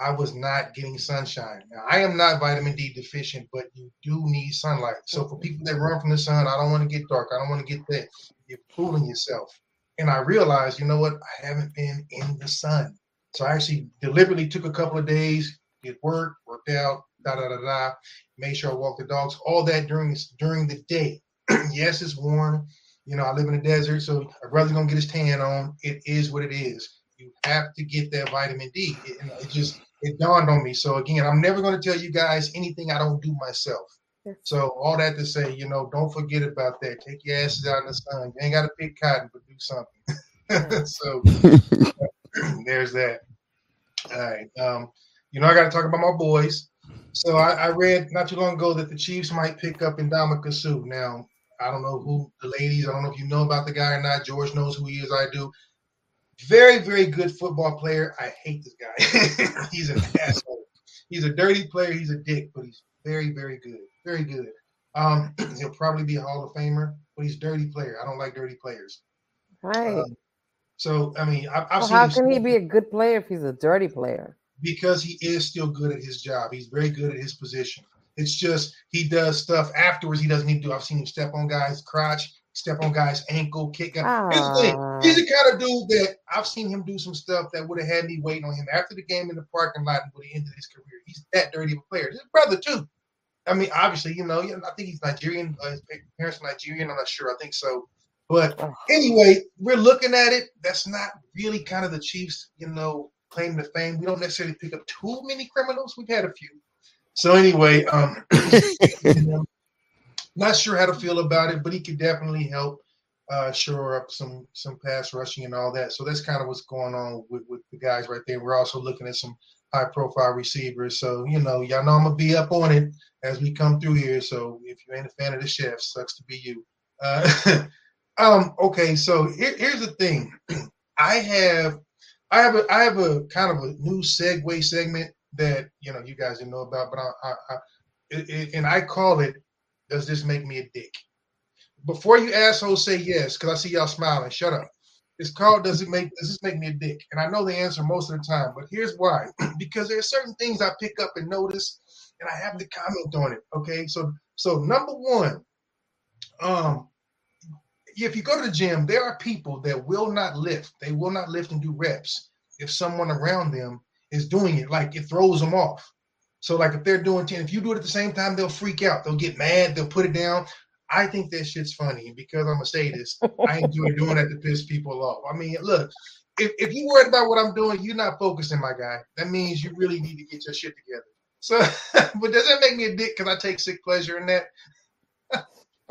I was not getting sunshine. Now, I am not vitamin D deficient, but you do need sunlight. So for people that run from the sun, I don't want to get dark. I don't want to get that. You're fooling yourself. And I realized, you know what? I haven't been in the sun. So I actually deliberately took a couple of days, did work, worked out, da da da da, made sure I walked the dogs, all that during during the day. yes, it's warm. You know, I live in the desert, so a brother's gonna get his tan on. It is what it is. You have to get that vitamin D. It, it just it dawned on me. So again, I'm never gonna tell you guys anything I don't do myself. So all that to say, you know, don't forget about that. Take your asses out in the sun. You ain't gotta pick cotton, but do something. so there's that. All right. Um, you know, I gotta talk about my boys. So I, I read not too long ago that the Chiefs might pick up Ndamukong Suh. Now, I don't know who the ladies, I don't know if you know about the guy or not. George knows who he is, I do. Very, very good football player. I hate this guy. he's an asshole. He's a dirty player. He's a dick, but he's very, very good. Very good. Um, he'll probably be a Hall of Famer, but he's a dirty player. I don't like dirty players. Right. Um, so I mean, I, I've Well, seen how can he be a good player if he's a dirty player? because he is still good at his job. He's very good at his position. It's just he does stuff afterwards he doesn't need to do. I've seen him step on guys' crotch, step on guys' ankle, kick out. Here's the thing. Ah. He's the kind of dude that I've seen him do some stuff that would have had me waiting on him after the game in the parking lot and would have ended his career. He's that dirty of a player. His brother too. I mean, obviously, you know, I think he's Nigerian. Uh, his parents are Nigerian. I'm not sure. I think so. But anyway, we're looking at it. That's not really kind of the Chiefs, you know, claim to fame. We don't necessarily pick up too many criminals. We've had a few. So anyway, um, you know, not sure how to feel about it, but he could definitely help uh, shore up some some pass rushing and all that. So that's kind of what's going on with, with the guys right there. We're also looking at some high profile receivers. So you know, y'all know I'm gonna be up on it as we come through here. So if you ain't a fan of the chef, sucks to be you. Uh, um, okay, so here, here's the thing. I have I have a I have a kind of a new segue segment that you know you guys didn't know about, but I, I, I it, it, and I call it "Does this make me a dick?" Before you assholes say yes, because I see y'all smiling. Shut up. It's called "Does it make Does this make me a dick?" And I know the answer most of the time, but here's why: because there are certain things I pick up and notice, and I have to comment on it. Okay, so so number one, um, if you go to the gym, there are people that will not lift. They will not lift and do reps if someone around them is doing it. Like it throws them off. So like if they're doing 10, if you do it at the same time, they'll freak out. They'll get mad. They'll put it down. I think that shit's funny. And because I'm a sadist, I enjoy doing that to piss people off. I mean, look, if, if you're worried about what I'm doing, you're not focusing, my guy. That means you really need to get your shit together. So, but does that make me a dick because I take sick pleasure in that?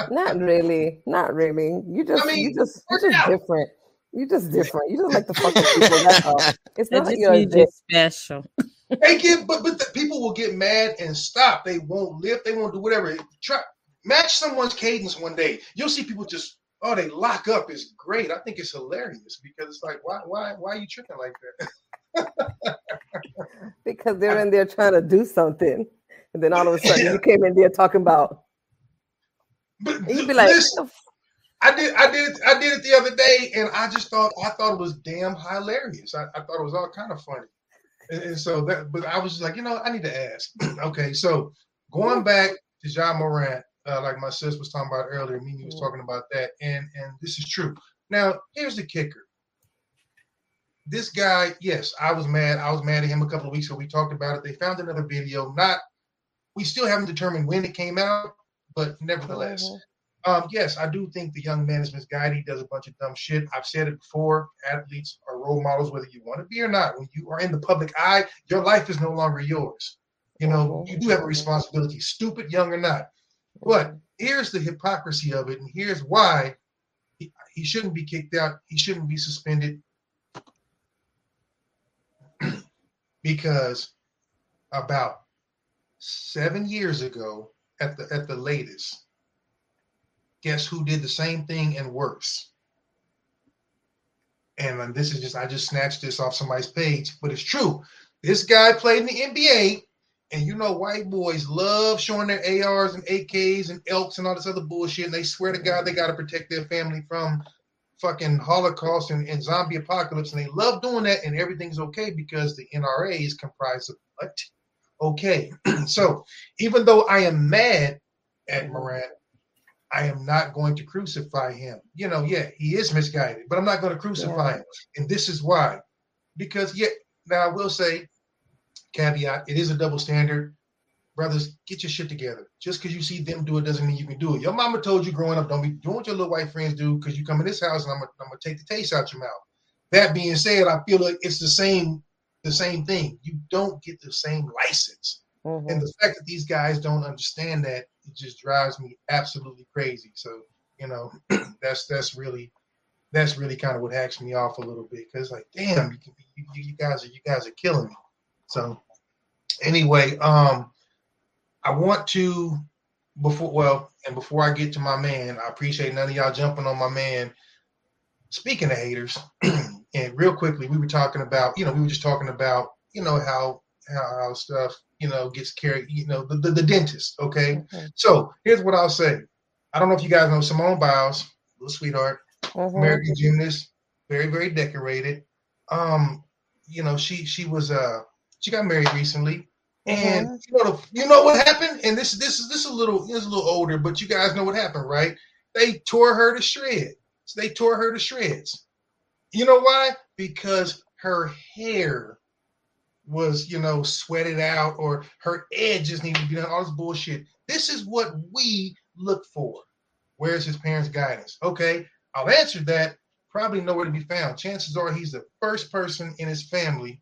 Not really. Not really. You just I mean, you just you're just different. You just different. You just like to fuck people. That's all. It's not just your you're special. They get, but but the people will get mad and stop. They won't lift. They won't do whatever. Try match someone's cadence one day. You'll see people just oh they lock up. It's great. I think it's hilarious because it's like why why why are you tripping like that? because they're in there trying to do something, and then all of a sudden you came in there talking about. But you'd be like, listen, "What the f- I did I did it I did it the other day and I just thought I thought it was damn hilarious. I, I thought it was all kind of funny. And, and so that but I was just like, you know, I need to ask. okay, so going back to Ja Morant, uh, like my sis was talking about earlier, Mimi was talking about that, and and this is true. Now, here's the kicker. this guy, yes, I was mad. I was mad at him a couple of weeks ago. We talked about it. They found another video. Not, we still haven't determined when it came out, but nevertheless, Mhm. Um, yes, I do think the young man is misguided. He does a bunch of dumb shit. I've said it before. Athletes are role models, whether you want to be or not. When you are in the public eye, your life is no longer yours. You know, you do have a responsibility, stupid, young or not. But here's the hypocrisy of it, and here's why he, he shouldn't be kicked out. He shouldn't be suspended because about seven years ago, at the at the latest, guess who did the same thing and worse? And this is just I just snatched this off somebody's page, but it's true. This guy played in the NBA, and you know white boys love showing their ARs and AKs and elks and all this other bullshit, and they swear to God they got to protect their family from fucking Holocaust and, and zombie apocalypse, and they love doing that, and everything's okay because the NRA is comprised of what? Okay, so even though I am mad at Morant, I am not going to crucify him. You know, yeah, he is misguided, but I'm not going to crucify him, and this is why. Because yeah, now I will say, caveat: it is a double standard. Brothers, get your shit together. Just because you see them do it doesn't mean you can do it. Your mama told you growing up, don't be doing what your little white friends do because you come in this house and I'm gonna, I'm gonna take the taste out your mouth. That being said, I feel like it's the same the same thing. You don't get the same license. Mhm. And the fact that these guys don't understand that it just drives me absolutely crazy. So, you know, that's that's really that's really kind of what hacks me off a little bit because like, damn, you, you you guys are you guys are killing me. So, anyway, um, I want to before well, and before I get to my man, I appreciate none of y'all jumping on my man. Speaking of haters, and real quickly, we were talking about, you know, we were just talking about, you know, how how, how stuff, you know, gets carried, you know, the, the, the dentist. Okay. Mhm. So here's what I'll say. I don't know if you guys know Simone Biles, little sweetheart, Mhm. American gymnast, very, very decorated. Um, you know, she she was uh she got married recently. And Mhm. you know the, you know what happened? And this this is this is a little this is a little older, but you guys know what happened, right? They tore her to shreds. They tore her to shreds. You know why? Because her hair was, you know, sweated out or her edges needed to be done, all this bullshit. This is what we look for. Where's his parents' guidance? Okay, I'll answer that. Probably nowhere to be found. Chances are he's the first person in his family.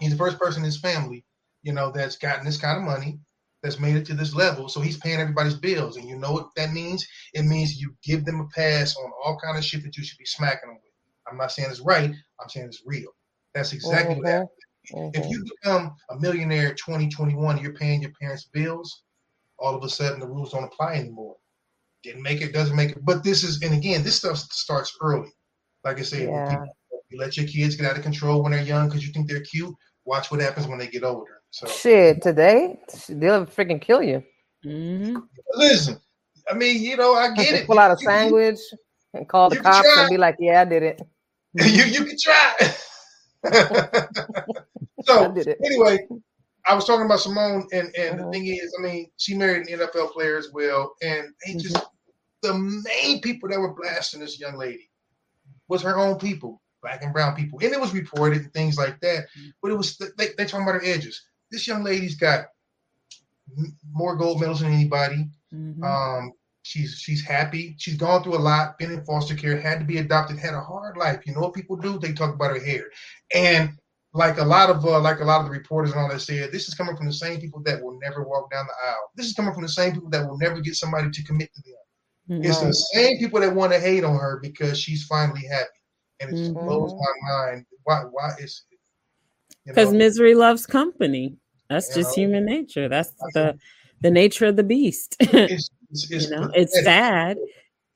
He's the first person in his family, you know, that's gotten this kind of money, that's made it to this level. So he's paying everybody's bills. And you know what that means? It means you give them a pass on all kind of shit that you should be smacking them with. I'm not saying it's right. I'm saying it's real. That's exactly what Mhm. Happened. If you become a millionaire 2021, you're paying your parents' bills, all of a sudden the rules don't apply anymore. Didn't make it, doesn't make it. But this is, and again, this stuff starts early. Like I said, Yeah. people, you let your kids get out of control when they're young because you think they're cute. Watch what happens when they get older. So Shit, today they'll freaking kill you. hmm listen, I mean, you know, I get it. Pull out a You- you- sandwich and call the cops try. and be like, "Yeah, I did it. You you can try. I so it." anyway, I was talking about Simone, and and the Mhm. thing is, I mean, she married an NFL player as well, and they just the main people that were blasting this young lady was her own people, black and brown people, and it was reported and things like that. But it was they they talking about her edges. This young lady's got more gold medals than anybody. hmm Um, she's she's happy. She's gone through a lot. Been in foster care. Had to be adopted. Had a hard life. You know what people do? They talk about her hair, and like a lot of uh, like a lot of the reporters and all that said, this is coming from the same people that will never walk down the aisle. This is coming from the same people that will never get somebody to commit to them. It's the same people that want to hate on her because she's finally happy, and it just Mhm. blows my mind. Why? Why is you Because misery loves company. That's just know? human nature. That's the the nature of the beast. you it's, it's, it's know, it's sad,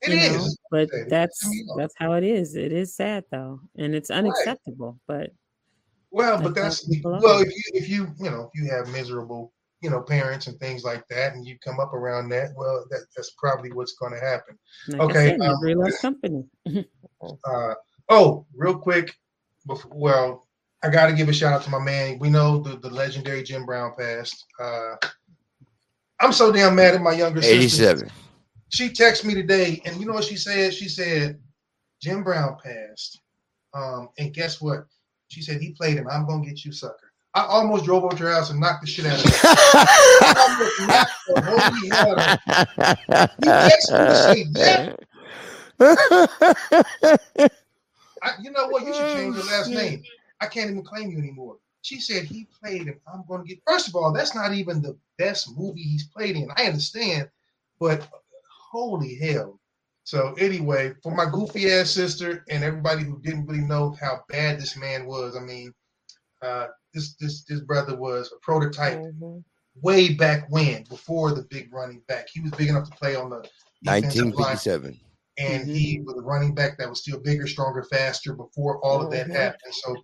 It you is. know, but that's I mean, look, that's how it is. It is sad though, and it's unacceptable. But Well, but that's well, if you if you you know if you have miserable you know parents and things like that, and you come up around that, well, that that's probably what's going to happen. like Okay, I said, um, misery company. Uh, oh, real quick, before, well, I got to give a shout out to my man. We know the, the legendary Jim Brown passed. Uh, I'm so damn mad at my younger sister. 87. She texted me today, and you know what she said? She said, Jim Brown passed. Um, and guess what? She said he played him. I'm gonna get you, sucker. I almost drove over to house and knocked the shit out of her. You to say that. You know what? You should change your last name. I can't even claim you anymore. She said he played him. I'm going to get. First of all, that's not even the best movie he's played in. I understand, but holy hell. So anyway, for my goofy ass sister and everybody who didn't really know how bad this man was, I mean, uh, this this this brother was a prototype Mhm. way back when, before the big running back. He was big enough to play on the defensive line, 1957. and he was a running back that was still bigger, stronger, faster before all of that Mhm. happened. So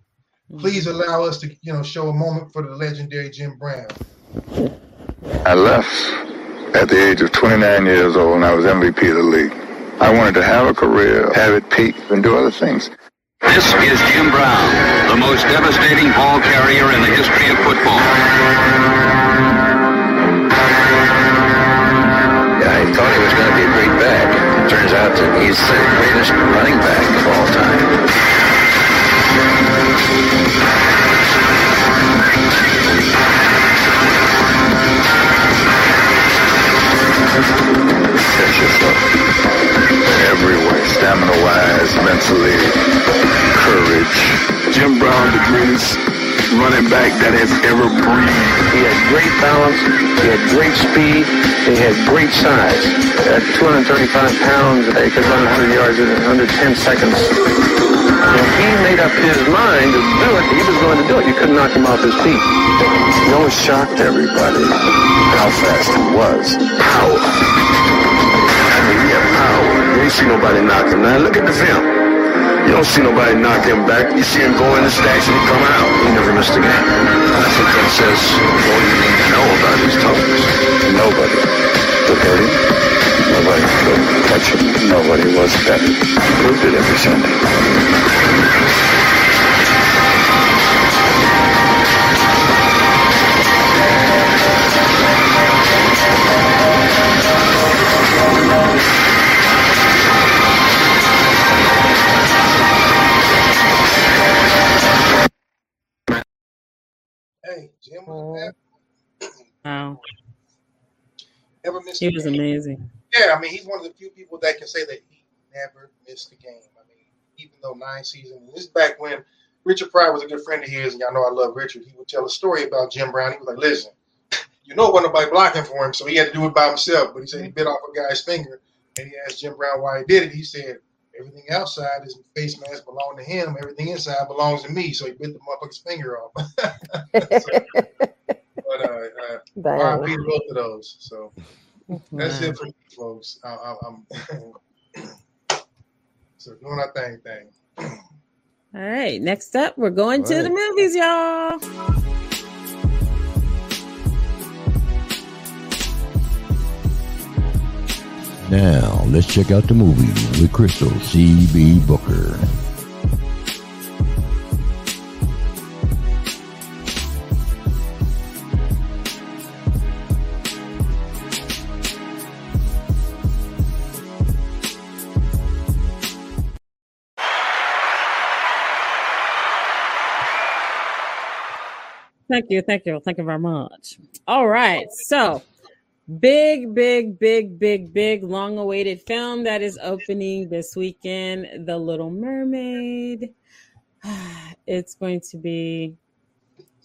please allow us to, you know, show a moment for the legendary Jim Brown. I left at the age of 29 years old and I was MVP of the league. I wanted to have a career, have it peak, and do other things. This is Jim Brown, the most devastating ball carrier in the history of football. Yeah, I thought he was going to be a great back. Turns out that he's the greatest running back of all time. Stamina-wise, mentally, courage. Jim Brown, the greatest running back that has ever breathed. He had great balance, he had great speed, he had great size. At 235 pounds, he could run 100 yards in under 10 seconds. When he made up his mind to do it, he was going to do it. You couldn't knock him off his feet. He always shocked everybody how fast he was. Power. Ain't see nobody knock him. Now look at the film. You don't see nobody knock him back. You see him go in the stacks and he come out. He never missed a game. I think that says all you need to know about his toughness. Nobody could hurt him. Nobody could touch him. Nobody was better. Proved it every Sunday. He was amazing. Yeah, I mean, he's one of the few people that can say that he never missed a game. I mean, even though nine seasons, this is back when Richard Pryor was a good friend of his, and y'all know I love Richard. He would tell a story about Jim Brown. He was like, listen, you know, wasn't nobody blocking for him, so he had to do it by himself. But he said he bit off a guy's finger, and he asked Jim Brown why he did it. He said, everything outside his face mask belonged to him, everything inside belongs to me. So he bit the motherfucker's finger off. but uh, uh, both of those. So that's it for me, folks. I, I, I'm so doing our thing, thing. All right. Next up, we're going to the movies, y'all. Now, let's check out the movie with Crystal C.B. Booker. Thank you, thank you, thank you very much. All right, so big, big, big, big, big, long-awaited film that is opening this weekend, The Little Mermaid. It's going to be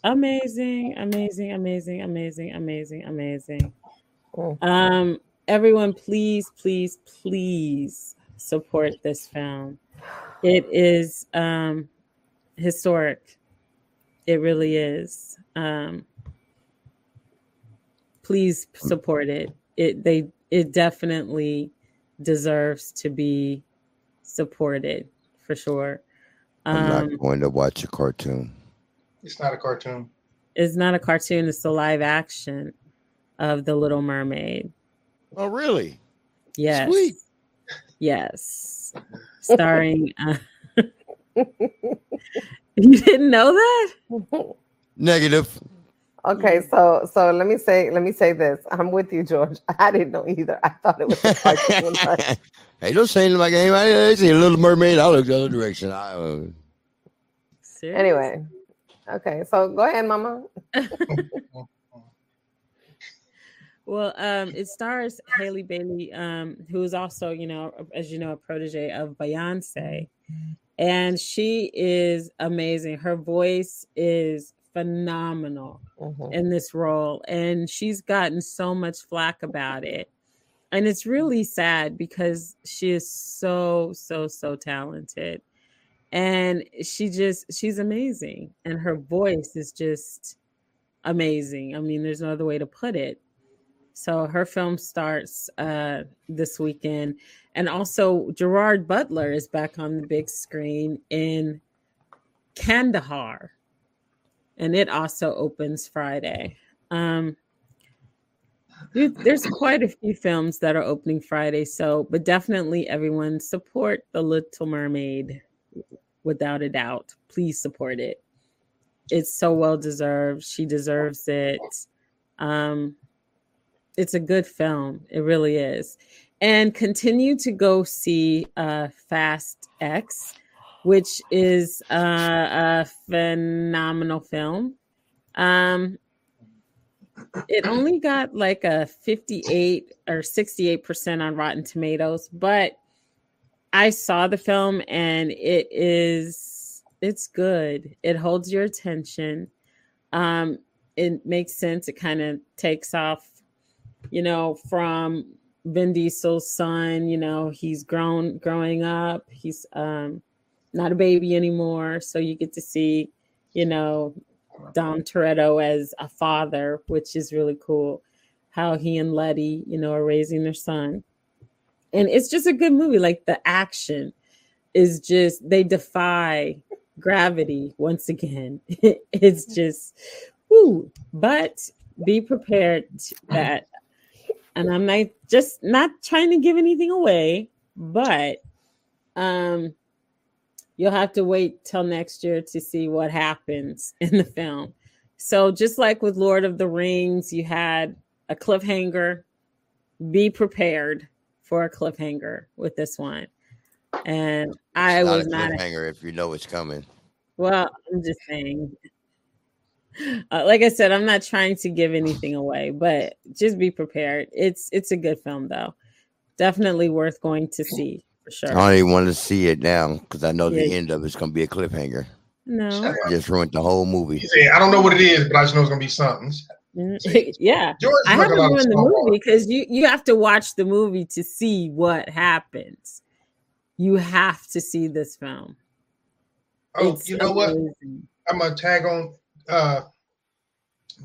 amazing, amazing, amazing, amazing, amazing, amazing. Um, everyone, please, please, please support this film. It is um historic. It really is. Um, please support it. It they it definitely deserves to be supported for sure. I'm Um, not going to watch a cartoon. It's not a cartoon. it's not a cartoon; it's the live action of the Little Mermaid. Oh, really? Yes, Sweet. yes, starring. Uh, you didn't know that? Negative. Okay, so so let me say let me say this. I'm with you, George. I didn't know either. I thought it was a cartoon. hey, don't say anything like game. I, I see a little mermaid. I look the other direction. I, uh, Anyway, okay, so go ahead, Mama. Well, um, it stars Halle Bailey, um, who is also, you know, as you know, a protege of Beyonce, and she is amazing. Her voice is phenomenal Mhm. in this role, and she's gotten so much flack about it. And it's really sad because she is so, so, so talented. And she just, she's amazing. And her voice is just amazing. I mean, there's no other way to put it. So her film starts uh, this weekend. And also, Gerard Butler is back on the big screen in Kandahar. And it also opens Friday. Um, there's quite a few films that are opening Friday. So, but definitely everyone support The Little Mermaid without a doubt. Please support it. It's so well deserved. She deserves it. Um, it's a good film. It really is. And continue to go see uh, Fast X, which is uh, a phenomenal film. Um, it only got like a 58 or 68% on Rotten Tomatoes, but I saw the film and it is it's good. It holds your attention. Um, it makes sense. It kind of takes off, you know, from Vin Diesel's son. You know, he's grown, growing up. He's um, not a baby anymore, so you get to see, you know, Dom Toretto as a father, which is really cool. How he and Letty, you know, are raising their son, and it's just a good movie. Like the action is just they defy gravity once again. it's just whoo. But be prepared that. And I'm not just not trying to give anything away, but um you'll have to wait till next year to see what happens in the film. So just like with Lord of the Rings, you had a cliffhanger. Be prepared for a cliffhanger with this one. And I It's not was a not cliffhanger if you know it's coming. well, I'm just saying. Uh, like I said, I'm not trying to give anything away, but just be prepared. It's it's a good film though. Definitely worth going to see for I sure. don't even want to see it now because I know the end of it's going to be a cliffhanger. No. Shut up. Just ruined the whole movie. He said, I don't know what it is, but I just know it's gonna be something. Mm, yeah. George I haven't lot ruined the movie because you you have to watch the movie to see what happens. You have to see this film. Oh, It's you know what? I'm gonna tag on. Uh,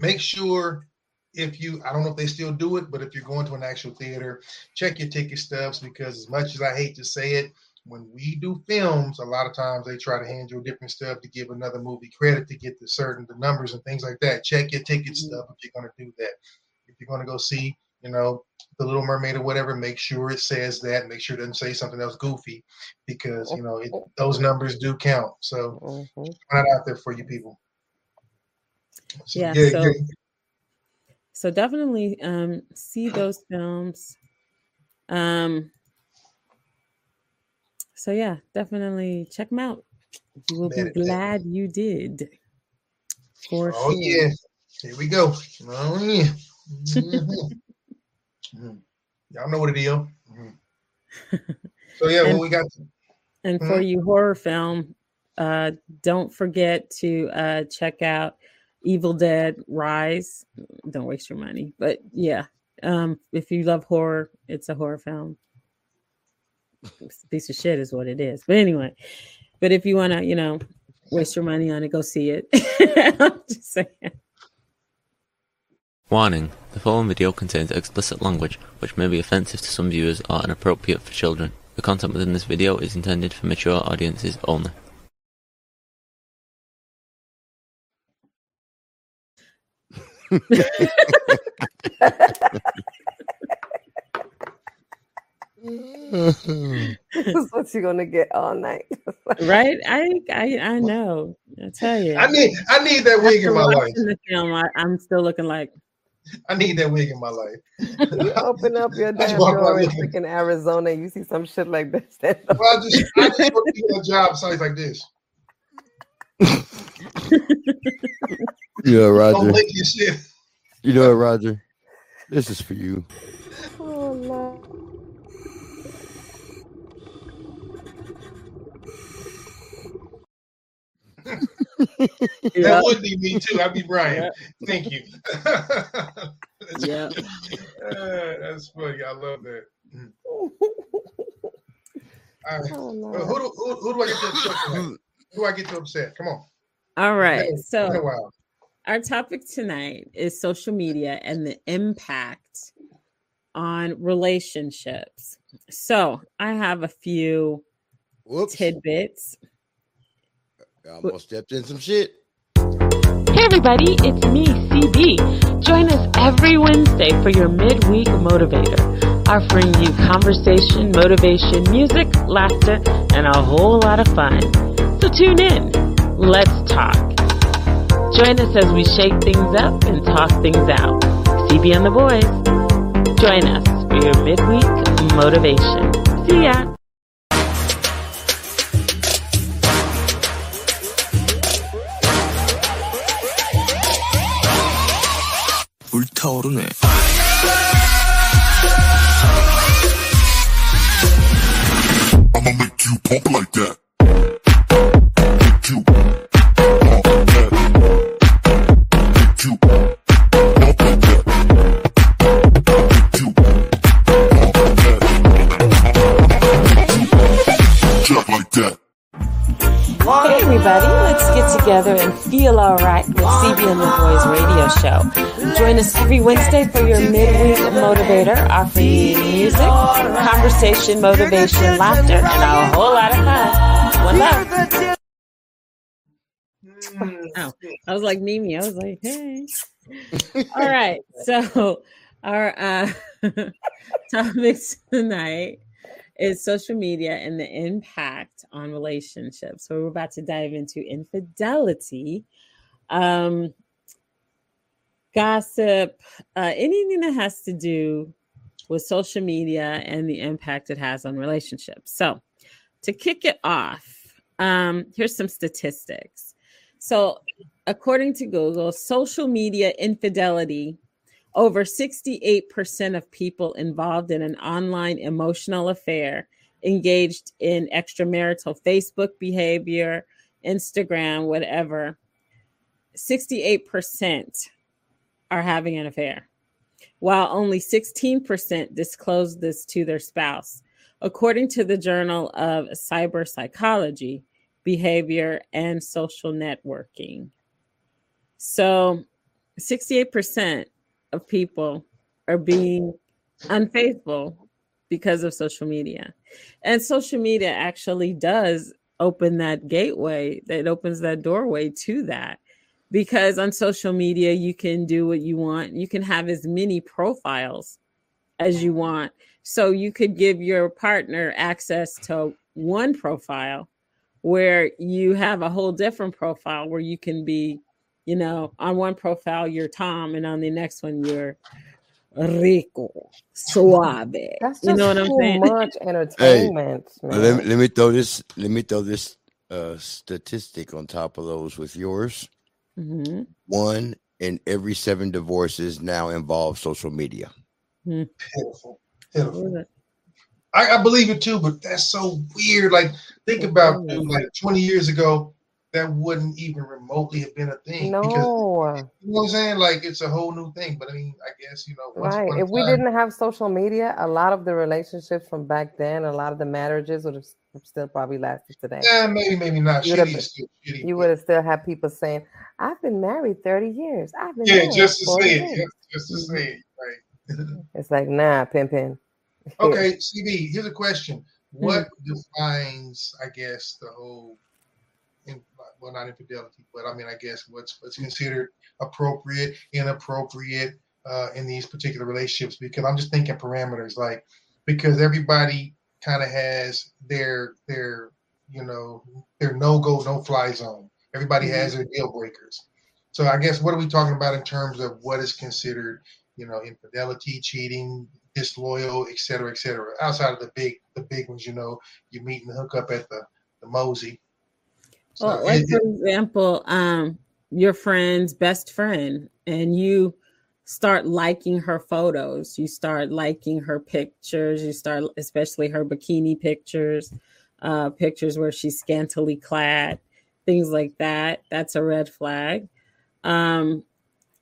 make sure if you, I don't know if they still do it, but if you're going to an actual theater, check your ticket stubs because as much as I hate to say it, when we do films, a lot of times they try to hand you a different stuff to give another movie credit to get the certain the numbers and things like that. Check your ticket stub if you're gonna do that. If you're gonna go see, you know, the Little Mermaid or whatever, make sure it says that. Make sure it doesn't say something else goofy because you know it, those numbers do count. So Mhm. out there for you people. Yeah, yeah, so- yeah. So definitely um see those films. Um so yeah, definitely check them out. You will be glad you did. For Oh sure. yeah, here we go. Oh yeah. Mhm. Mhm. Y'all know what it is. Mhm. So yeah, And- what we got? And for you horror film, uh, don't forget to uh, check out Evil Dead Rise. Don't waste your money, but yeah, um, if you love horror, it's a horror film. It's a piece of shit is what it is. But anyway, but if you want to, you know, waste your money on it, go see it. I'm just saying. Warning: The following video contains explicit language which may be offensive to some viewers or inappropriate for children. The content within this video is intended for mature audiences only. This is what you're gonna get all night. Right? I I I know. I tell you. I need I need that wig in my life. watching the film, I, I'm still looking like I need that wig in my life. you open up your damn walk around door in freaking Arizona, you see some shit like this. Well, I just I just want to get a job sites like this. You know, Roger. lick. You know, what, Roger. This is for you. Oh, no. That would be me too. I'd be Brian. Thank you. Yeah. Uh, that's funny. I love that. All right. Oh, who, do, who, who do I get to upset? Who do I get to upset? Come on. All right. It's been a So our topic tonight is social media and the impact on relationships. So I have a few Whoops. tidbits. I almost stepped in some shit. Hey everybody, it's me, CB. Join us every Wednesday for your midweek motivator, offering you conversation, motivation, music, laughter, and a whole lot of fun. So tune in. Let's talk. Join us as we shake things up and talk things out. CB and the boys. Join us for your midweek motivation. See ya. 불타오르네. I'ma make you pump like that. Hey everybody, let's get together and feel alright with CB and the Boys radio show. Join us every Wednesday for your midweek motivator, offering you music, conversation, motivation, laughter, and a whole lot of fun. One love. Oh, I was like Mimi. I was like, hey. All right. So our uh topics tonight is social media and the impact on relationships. So we're about to dive into infidelity, um, gossip, uh, anything that has to do with social media and the impact it has on relationships. So to kick it off, um, here's some statistics. So according to Google, social media infidelity over 68% of people involved in an online emotional affair engaged in extramarital Facebook behavior, Instagram, whatever. 68% are having an affair, while only 16% disclose this to their spouse, according to the Journal of Cyber Psychology, Behavior, and Social Networking. So, 68% of people are being unfaithful because of social media. And social media actually does open that gateway, that opens that doorway to that. Because on social media, you can do what you want. You can have as many profiles as you want. So you could give your partner access to one profile where you have a whole different profile where you can be you know, on one profile you're Tom, and on the next one you're Rico, suave. That's you know just what I'm too saying? much Hey, entertainment, let me, man. let me throw this. Let me throw this uh, statistic on top of those with yours. Mhm. One in every seven divorces now involve social media. Pitiful. Pitiful. I, I believe it too, but that's so weird. Like, think about dude, like 20 years ago, that wouldn't even remotely have been a thing. Because No, you know what I'm saying? Like, it's a whole new thing. But I mean, I guess you know, right. If we time- didn't have social media, a lot of the relationships from back then, a lot of the marriages would have still probably lasted today. Yeah, maybe, maybe not. You would have, still shitty. you have still had people saying, "I've been married 30 years. I've been Yeah, married just to say it. Just, just to say it. Right. It's like, nah, pimpin. Okay, CB, here's a question. Hmm. What defines, I guess, the whole, well, not infidelity, but I mean, I guess what's what's considered appropriate, inappropriate uh, in these particular relationships? Because I'm just thinking parameters, like because everybody kind of has their their you know their no go no fly zone. Everybody has their deal breakers. So I guess what are we talking about in terms of what is considered, you know, infidelity, cheating, disloyal, et cetera, et cetera. Outside of the big the big ones, you know, you meet and hook up at the the Mosey. So Well, like it- for example, um, your friend's best friend, and you start liking her photos. You start liking her pictures. You start, especially her bikini pictures, uh, pictures where she's scantily clad, things like that. That's a red flag. Um,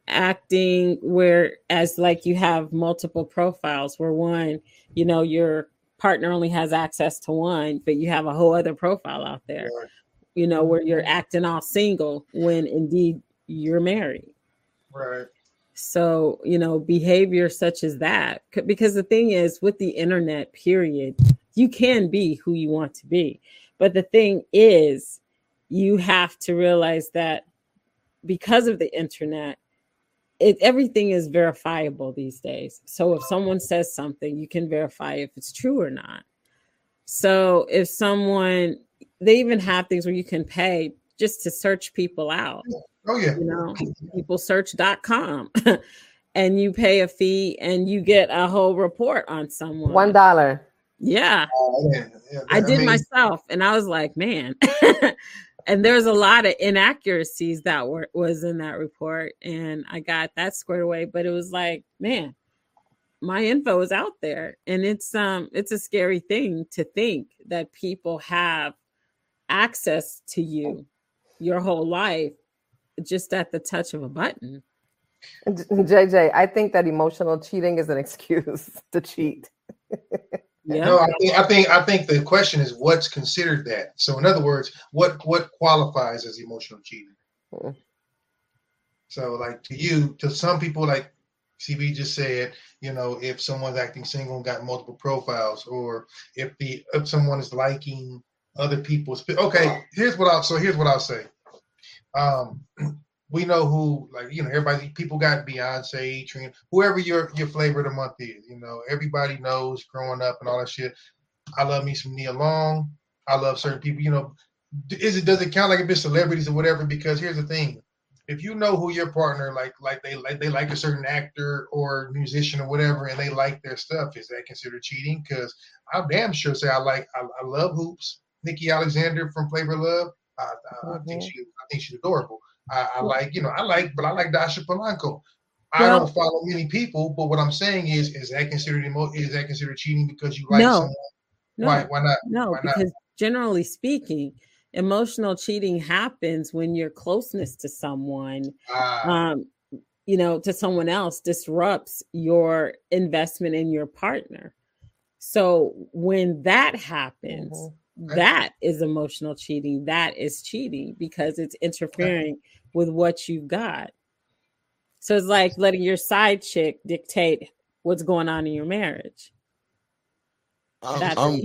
acting where as like you have multiple profiles where one you know your partner only has access to one but you have a whole other profile out there Right. you know where you're acting all single when indeed you're married right. so you know behavior such as that because the thing is with the internet period you can be who you want to be but the thing is you have to realize that because of the internet it everything is verifiable these days so if someone says something you can verify if it's true or not so if someone they even have things where you can pay just to search people out Oh yeah. you know peoplesearch.com and you pay a fee and you get a whole report on someone One dollar. yeah Oh, yeah, yeah. I did mean, myself, and I was like, man. and there's a lot of inaccuracies that were was in that report, and I got that squared away. But it was like, man, my info is out there, and it's um, it's a scary thing to think that people have access to you your whole life just at the touch of a button. JJ, I think that emotional cheating is an excuse to cheat. Yeah. No, I think, I think I think the question is what's considered that. So in other words, what what qualifies as emotional cheating? Mm. So like to you, to some people, like CB just said, you know, if someone's acting single and got multiple profiles, or if the if someone is liking other people's. Okay, here's what I'll so here's what I'll say. Um, we know who like you know everybody people got Beyonce, Trina, whoever your your flavor of the month is. You know everybody knows growing up and all that shit. I love me some Nia Long. I love certain people. You know, is it does it count like if it's celebrities or whatever? Because here's the thing: if you know who your partner like, like they like they like a certain actor or musician or whatever, and they like their stuff, is that considered cheating? Because I'll damn sure say I like I, I love Hoopz. Nikki Alexander from Flavor Love. I, I, I think mm-hmm. she I think she's adorable. I, I like you know I like but I like Dasha Polanco. I Well- don't follow many people, but what I'm saying is, is that considered emo- is that considered cheating because you like No. someone? No, Why? Why not? No, Why not? because generally speaking, emotional cheating happens when your closeness to someone, Ah, um, you know, to someone else disrupts your investment in your partner. So when that happens, Mhm. That is emotional cheating. That is cheating because it's interfering with what you've got. So it's like letting your side chick dictate what's going on in your marriage. I'm, That's I'm-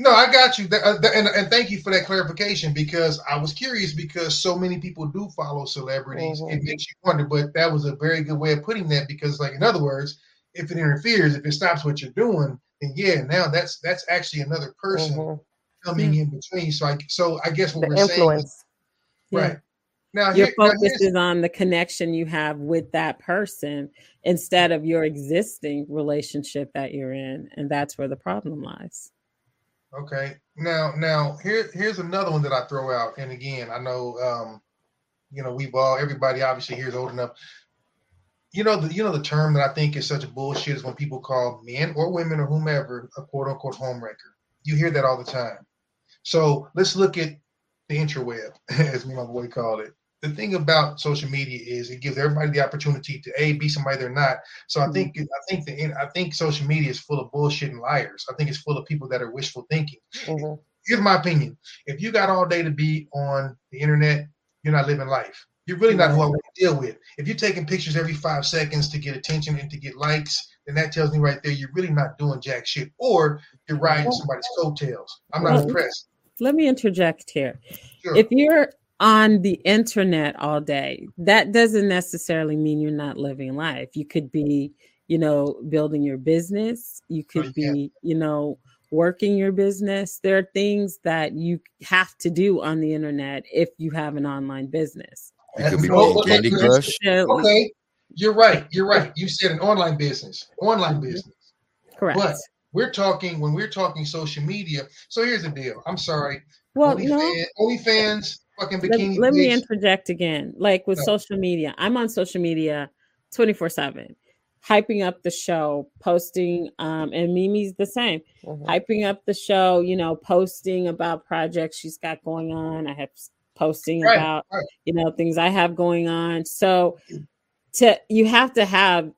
no, I got you, That- uh, and, and thank you for that clarification because I was curious because so many people do follow celebrities. It Mhm. makes you wonder, but that was a very good way of putting that because, like in other words, if it interferes, if it stops what you're doing, then yeah, now that's that's actually another person Mhm. coming in between. So I so I guess what The we're saying, influence. Yeah. right? Now, your here, focus here's- is on the connection you have with that person instead of your existing relationship that you're in and that's where the problem lies Okay. Now, now here, here's another one that I throw out. And again, I know, um, you know, we've all, everybody obviously here is old enough. You know, the, you know, the term that I think is such bullshit is when people call men or women or whomever a quote unquote homewrecker. You hear that all the time. So let's look at the interweb, as me and my boy called it. The thing about social media is it gives everybody the opportunity to a be somebody they're not. So I think I think the I think social media is full of bullshit and liars. I think it's full of people that are wishful thinking Mhm. here's my opinion. If you got all day to be on the internet, you're not living life. You're really not who I want to deal with. If you're taking pictures every five seconds to get attention and to get likes, then that tells me right there you're really not doing jack shit, or you're riding somebody's coattails. I'm not Well, impressed. let me interject here Sure. if you're on the internet all day that doesn't necessarily mean you're not living life you could be you know building your business you could yeah. be you know working your business there are things that you have to do on the internet if you have an online business you could be Oh, okay, Candy okay. Crush. Okay, you're right. You're right. You said an online business. Online business. correct But we're talking when we're talking social media. So here's the deal. I'm sorry. Well, Only no. fan, OnlyFans, fucking Let, bikini. let me interject again. Like with No. social media, I'm on social media 24 7, hyping up the show, posting, um, and Mimi's the same, Mhm. hyping up the show, you know, posting about projects she's got going on. I have s- posting Right, about, right. you know, things I have going on. So to you have to have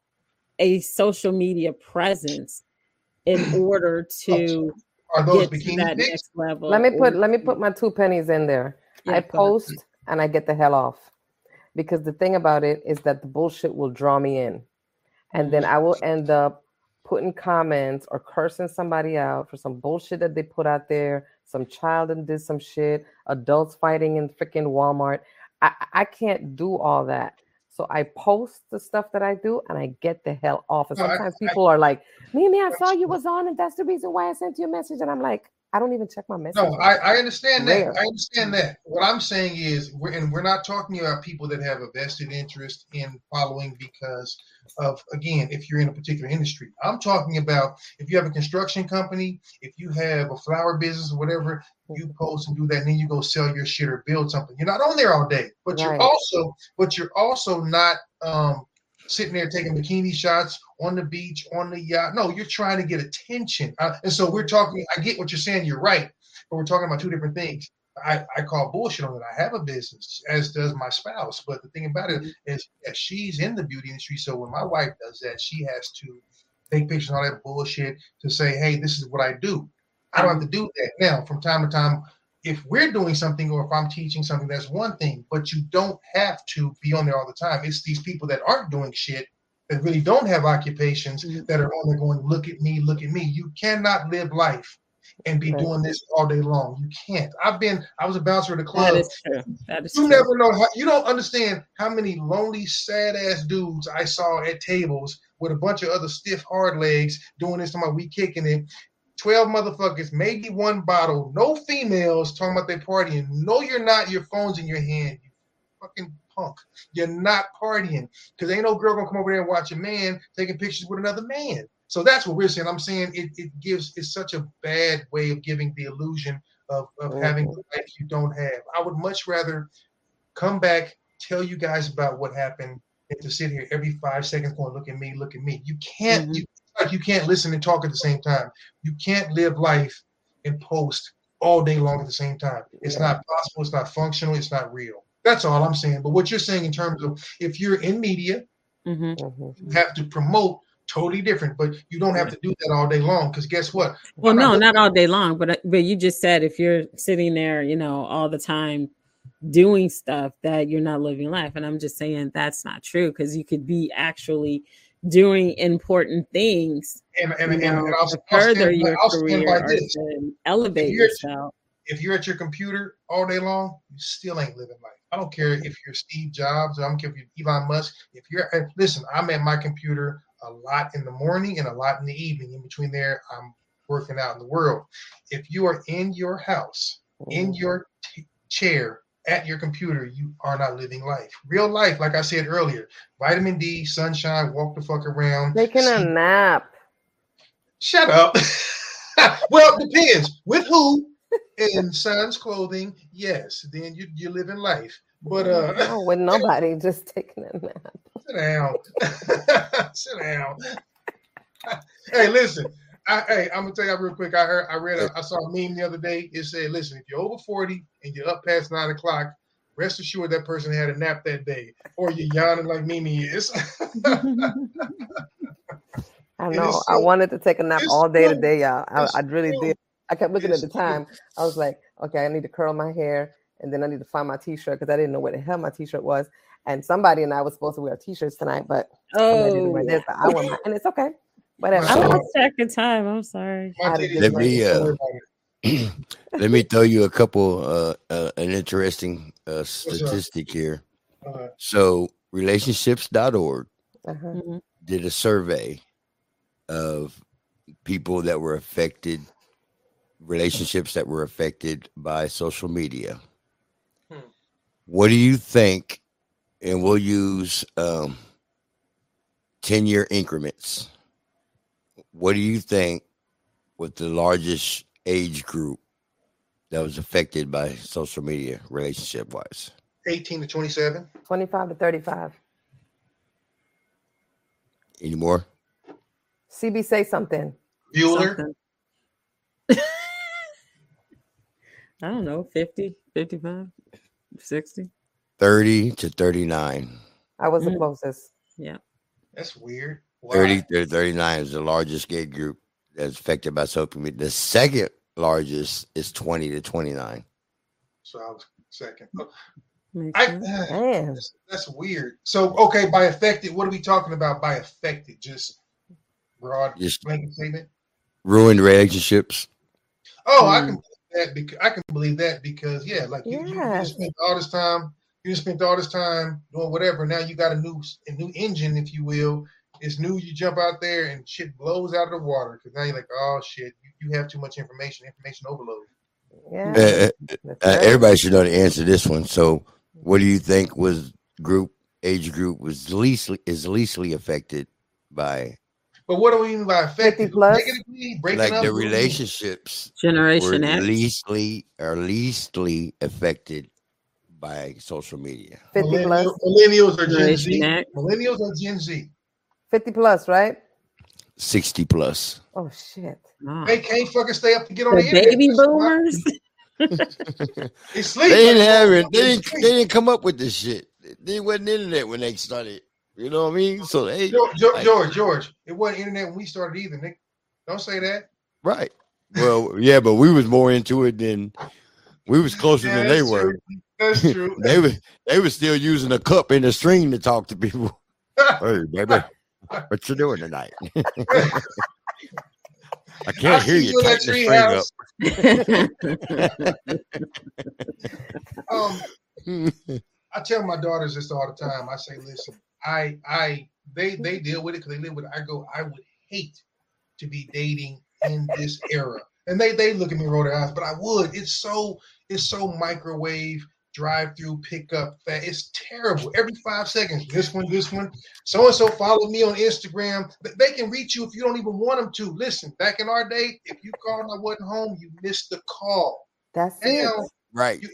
a social media presence in order oh, to Are those get to that pics? next level. Let me put or- let me put my two pennies in there. Yeah, I go ahead. post and I get the hell off because the thing about it is that the bullshit will draw me in, and then I will end up putting comments or cursing somebody out for some bullshit that they put out there. Some child and did some shit. Adults fighting in freaking Walmart. I I can't do all that. So I post the stuff that I do and I get the hell off. And I- sometimes I- people are like, Mimi, I saw you was on, and that's the reason why I sent you a message. And I'm like, I don't even check my message. No, I, I understand that. I understand that. What I'm saying is, we're, and we're not talking about people that have a vested interest in following because of, again, if you're in a particular industry. I'm talking about if you have a construction company, if you have a flower business or whatever, you post and do that, and then you go sell your shit or build something. You're not on there all day, but you're also, but you're also not um, sitting there taking bikini shots on the beach, on the yacht. No, you're trying to get attention. Uh, and so we're talking, I get what you're saying, you're right, but we're talking about two different things. I, I call bullshit on it. I have a business, as does my spouse. But the thing about it is that she's in the beauty industry. So when my wife does that, she has to take pictures and all that bullshit to say, hey, this is what I do. I don't have to do that. Now, from time to time, if we're doing something or if I'm teaching something, that's one thing, but you don't have to be on there all the time. It's these people that aren't doing shit that really don't have occupations mm-hmm. that are on there going, look at me, look at me. You cannot live life and be Right. doing this all day long. You can't. I've been, I was a bouncer at a club. That is true. That is You true. never know how you don't understand how many lonely, sad ass dudes I saw at tables with a bunch of other stiff hard legs doing this to my we kicking it. 12 motherfuckers, maybe one bottle, no females talking about they partying. No, you're not, your phone's in your hand. You fucking punk. You're not partying. Because ain't no girl gonna come over there and watch a man taking pictures with another man. So that's what we're saying. I'm saying it, it gives it's such a bad way of giving the illusion of, of mm-hmm. having the life you don't have. I would much rather come back, tell you guys about what happened, and to sit here every five seconds going, look at me, look at me. You can't mm-hmm. you like you can't listen and talk at the same time. You can't live life and post all day long at the same time. It's not possible, it's not functional, it's not real. That's all I'm saying. But what you're saying in terms of if you're in media, Mhm. Mm-hmm. you have to promote totally different, but you don't have to do that all day long. Because guess what? Well, I'm no, looking- not all day long, but uh, but you just said if you're sitting there, you know, all the time doing stuff that you're not living life, and I'm just saying that's not true because you could be actually doing important things, and and, and, know, and I'll, to I'll further your I'll career or elevate If you're- yourself. if you're at your computer all day long, you still ain't living life. I don't care if you're Steve Jobs, I don't care if you're Elon Musk. If you're and listen, I'm at my computer a lot in the morning and a lot in the evening. In between there, I'm working out in the world. If you are in your house, in your t- chair, at your computer, you are not living life. Real life, like I said earlier, vitamin D, sunshine, walk the fuck around. Taking a nap. Shut up. well, it depends with who. In son's clothing, yes, then you you're living life. But uh, No, with nobody, just taking a nap. sit down, sit down. hey, listen. I, hey, I'm gonna tell you real quick. I heard, I read, a, I saw a meme the other day. It said, "Listen, if you're over 40 and you're up past nine o'clock, rest assured that person had a nap that day, or you're yawning like Mimi is." I know. is I wanted to take a nap all day so- today, y'all. I, I really so- did. I kept looking at the time. I was like, okay, I need to curl my hair, and then I need to find my t-shirt because I didn't know where the hell my t-shirt was. And somebody and I was supposed to wear t-shirts tonight, but I'm ready to wear Oh, this. But I want my, and it's okay. Whatever. I So- lost track of time. I'm sorry. My I'd have titties just Let me, uh, worry about it. Let me throw you a couple uh, uh an interesting uh statistic here. Uh, So relationships.org Uh-huh. Did a survey of people that were affected relationships that were affected by social media. Hmm. What do you think? And we'll use um 10 year increments. What do you think with the largest age group that was affected by social media relationship wise? 18 to 27. 25 to 35. Any more? CB, say something. Bueller. Something. I don't know, 50, 55, 60. 30 to 39. I was the Mm. closest. Yeah. That's weird. Why? 30 to 39 is the largest gay group that's affected by social media. The second largest is 20 to 29. So I was second. Oh, I, sense. Man. that's, that's weird. So okay, by affected, what are we talking about by affected? Just broad Just blanket statement. ruined relationships. Oh, I Mm. can believe that because I can believe that because yeah, like you, you, you spent all this time, you just spent all this time doing whatever. Now you got a new a new engine, if you will. It's new. You jump out there and shit blows out of the water because now you're like, oh shit, you, you have too much information, information overload. Yeah. Uh, uh, uh, everybody should know the answer to this one. So, what do you think was group age group was least is leastly affected by But what do we mean by affected? 50 plus? Negatively breaking like up. the What do we mean? relationships were Generation X. leastly or leastly affected by social media? 50 plus. Millennial- Millennials or Gen Generation Z? X. Millennials or Gen Z? 50 plus, right? 60 plus. Oh, shit. Mm. Wow. They can't fucking stay up to get on the, The internet. baby That's boomers. They sleep. They didn't have it. They They didn't, they didn't come up with this shit. They wasn't internet when they started. You know what I mean? So they George, George, like- George, George, it wasn't internet when we started either, Nick. Don't say that. right. Well, yeah, but we was more into it than we was closer Yeah, than they that's were. That's true. They were they were still using a cup and a string to talk to people. hey, baby, what you doing tonight? I can't I hear you. Tighten the Um, string up. I tell my daughters this all the time. I say, listen, I, I, they, they deal with it because they live with it. I go, I would hate to be dating in this era, and they, they look at me roll their eyes, but I would. It's so, it's so microwave, drive-through, pickup. That it's terrible. Every five seconds, this one, this one. So and so followed me on Instagram. They can reach you if you don't even want them to. Listen, back in our day, if you called and I wasn't home, you missed the call. That's it. Now, right. you,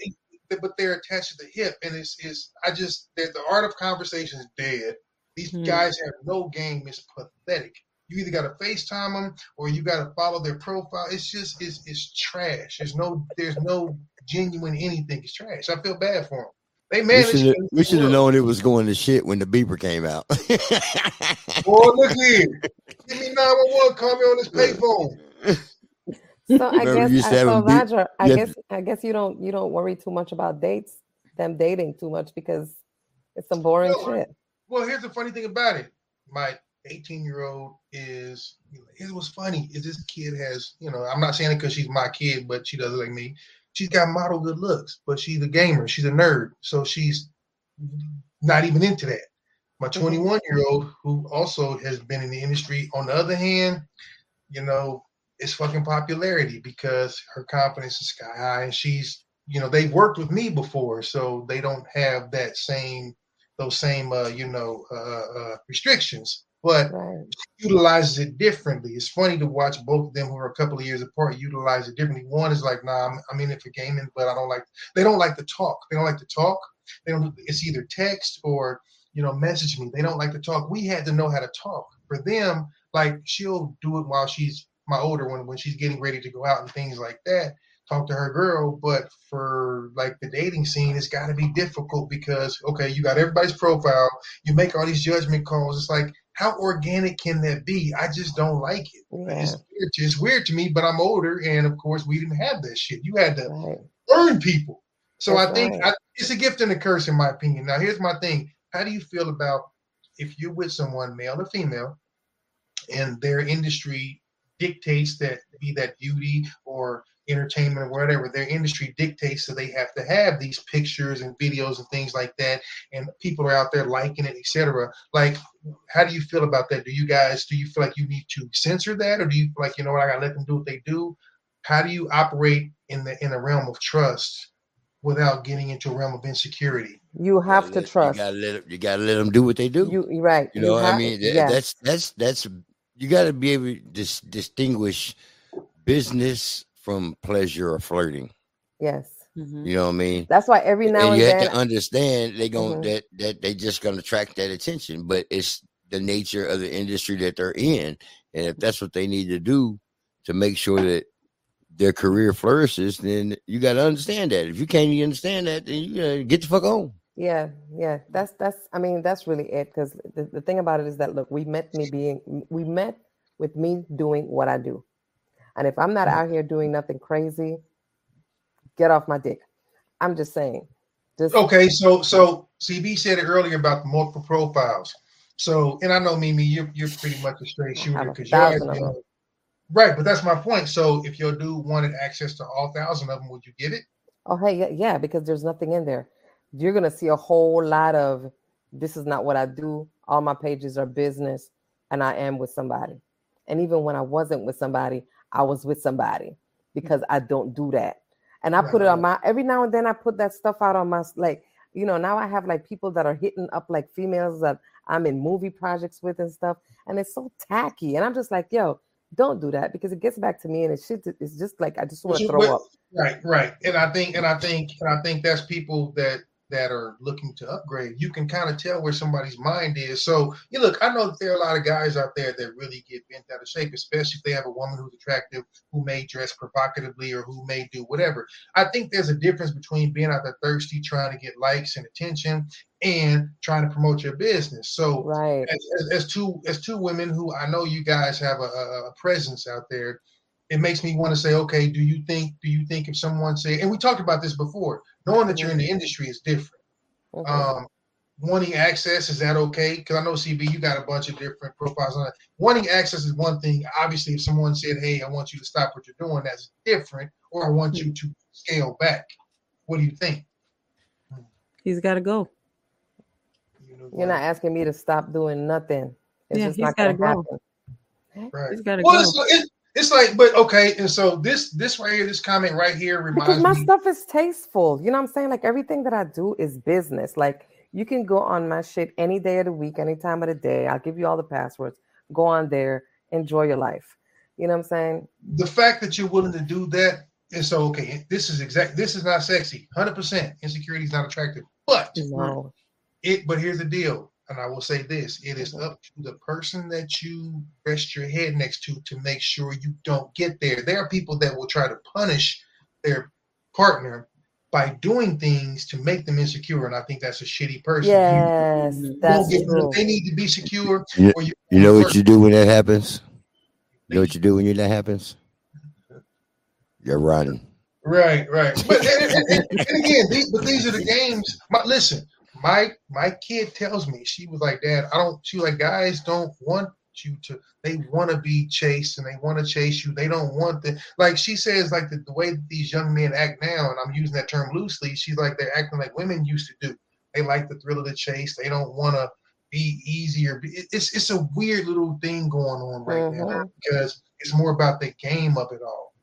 but they're attached to the hip, and it's is I just the, the art of conversation is dead. These Hmm. guys have no game. It's pathetic. You either got to FaceTime them or you got to follow their profile. It's just it's it's trash. There's no there's no genuine anything. It's trash. I feel bad for them. They We managed. should we should have known it was going to shit when the beeper came out. Boy, look here. Give me 911. Call me on this payphone. So I Remember guess, I, to so them beat- Roger, I you guess, I guess you don't, you don't worry too much about dates, them dating too much because it's some boring No, shit. Well, here's the funny thing about it. My 18 year old is. Here's what's funny is this kid has. You know, I'm not saying it because she's my kid, but she doesn't like me. She's got model good looks, but she's a gamer. She's a nerd, so she's not even into that. My 21 year old, who also has been in the industry, on the other hand, you know, it's fucking popularity because her confidence is sky high, and she's, you know, they've worked with me before, so they don't have that same, those same, uh, you know, uh, uh, restrictions. But Right. utilizes it differently. It's funny to watch both of them who are a couple of years apart utilize it differently. One is like, nah, I'm, I'm in it for gaming, but I don't like. They don't like to talk. They don't like to talk. They don't. It's either text or you know message me. They don't like to talk. We had to know how to talk. For them, like she'll do it while she's my older one when she's getting ready to go out and things like that. Talk to her girl, but for like the dating scene, it's got to be difficult because okay, you got everybody's profile. You make all these judgment calls. It's like how organic can that be? I just don't like it. Yeah. It's, weird to, it's weird to me, but I'm older, and of course, we didn't have that shit. You had to Right. earn people. So That's I think right. I, it's a gift and a curse, in my opinion. Now, here's my thing: How do you feel about if you're with someone, male or female, and their industry dictates that be that beauty or entertainment or whatever their industry dictates so they have to have these pictures and videos and things like that and people are out there liking it etc like how do you feel about that do you guys do you feel like you need to censor that or do you feel like you know what i gotta let them do what they do how do you operate in the in a realm of trust without getting into a realm of insecurity You have to You trust. gotta let 'em- you gotta let them do what they do. You right. You know, what I mean, That- yes. that's that's that's you got to be able to dis- distinguish business from pleasure or flirting. Yes. Mhm. You know what I mean? That's why every now and and, you have to understand they going Mhm. that that they just gonna attract that attention, but it's the nature of the industry that they're in, and if that's what they need to do to make sure that their career flourishes, then you got to understand that. If you can't even understand that, then you gotta get the fuck on. Yeah, yeah. That's that's. I mean, that's really it. Because the, the thing about it is that look, we met me being, we met with me doing what I do, and if I'm not mm. out here doing nothing crazy, get off my dick. I'm just saying. Just Okay, so so CB said it earlier about the multiple profiles. So, and I know Mimi, you're you're pretty much a straight shooter because you're right. But that's my point. So, if your dude wanted access to all thousand of them, would you give it? Oh, hey, yeah, yeah, because there's nothing in there. You're gonna see a whole lot of this is not what I do. All my pages are business, and I am with somebody. And even when I wasn't with somebody, I was with somebody because I don't do that. And I put it on my every now and then I put that stuff out on my like, you know, now I have like people that are hitting up like females that I'm in movie projects with and stuff, and it's so tacky. And I'm just like, yo, don't do that because it gets back to me and it's shit. It's just like I just want to throw but- up. Right, right. And I think, and I think, and I think that's people that that are looking to upgrade. You can kind of tell where somebody's mind is. So you look, I know that there are a lot of guys out there that really get bent out of shape, especially if they have a woman who's attractive, who may dress provocatively or who may do whatever. I think there's a difference between being out there thirsty, trying to get likes and attention, and trying to promote your business. So right. as, as, as two as two women who I know you guys have a, a presence out there, it makes me want to say, okay, do you think do you think if someone say, and we talked about this before, knowing that you're in the industry is different. Mhm. Um, wanting access is that okay? Because I know CB, you got a bunch of different profiles on it. Wanting access is one thing. Obviously, if someone said, "Hey, I want you to stop what you're doing," that's different. Or I want you to scale back. What do you think? He's got to go. You're not asking me to stop doing nothing. It's Yeah, just he's not gotta gonna go. happen. Right. He's got to Well, go. it's, it's, it's like, but okay, and so this this right here, this comment right here reminds Because my me. stuff is tasteful. You know what I'm saying? Like everything that I do is business. Like you can go on my shit any day of the week, any time of the day. I'll give you all the passwords. Go on there, enjoy your life. You know what I'm saying? the fact that you're willing to do that is so okay. This is exact. This is not sexy. Hundred percent. Insecurity is not attractive. But No. it. But here's the deal, and I will say this: it is up to the person that you rest your head next to to make sure you don't get there. There are people that will try to punish their partner by doing things to make them insecure, and I think that's a shitty person. Yes, you that's get- true. They need to be secure, You, or you. you know what you do when that happens? You know what you do when that happens? You're running. Right, right. But and, and- and- and again, these, but these are the games. My, listen, my my kid tells me she was like, Dad, I don't. She was like guys don't want you to. They want to be chased and they want to chase you. They don't want the like. She says like the, the way that these young men act now, and I'm using that term loosely. She's like they're acting like women used to do. They like the thrill of the chase. They don't want to be easy or be, it's it's a weird little thing going on right now Mhm. because it's more about the game of it all.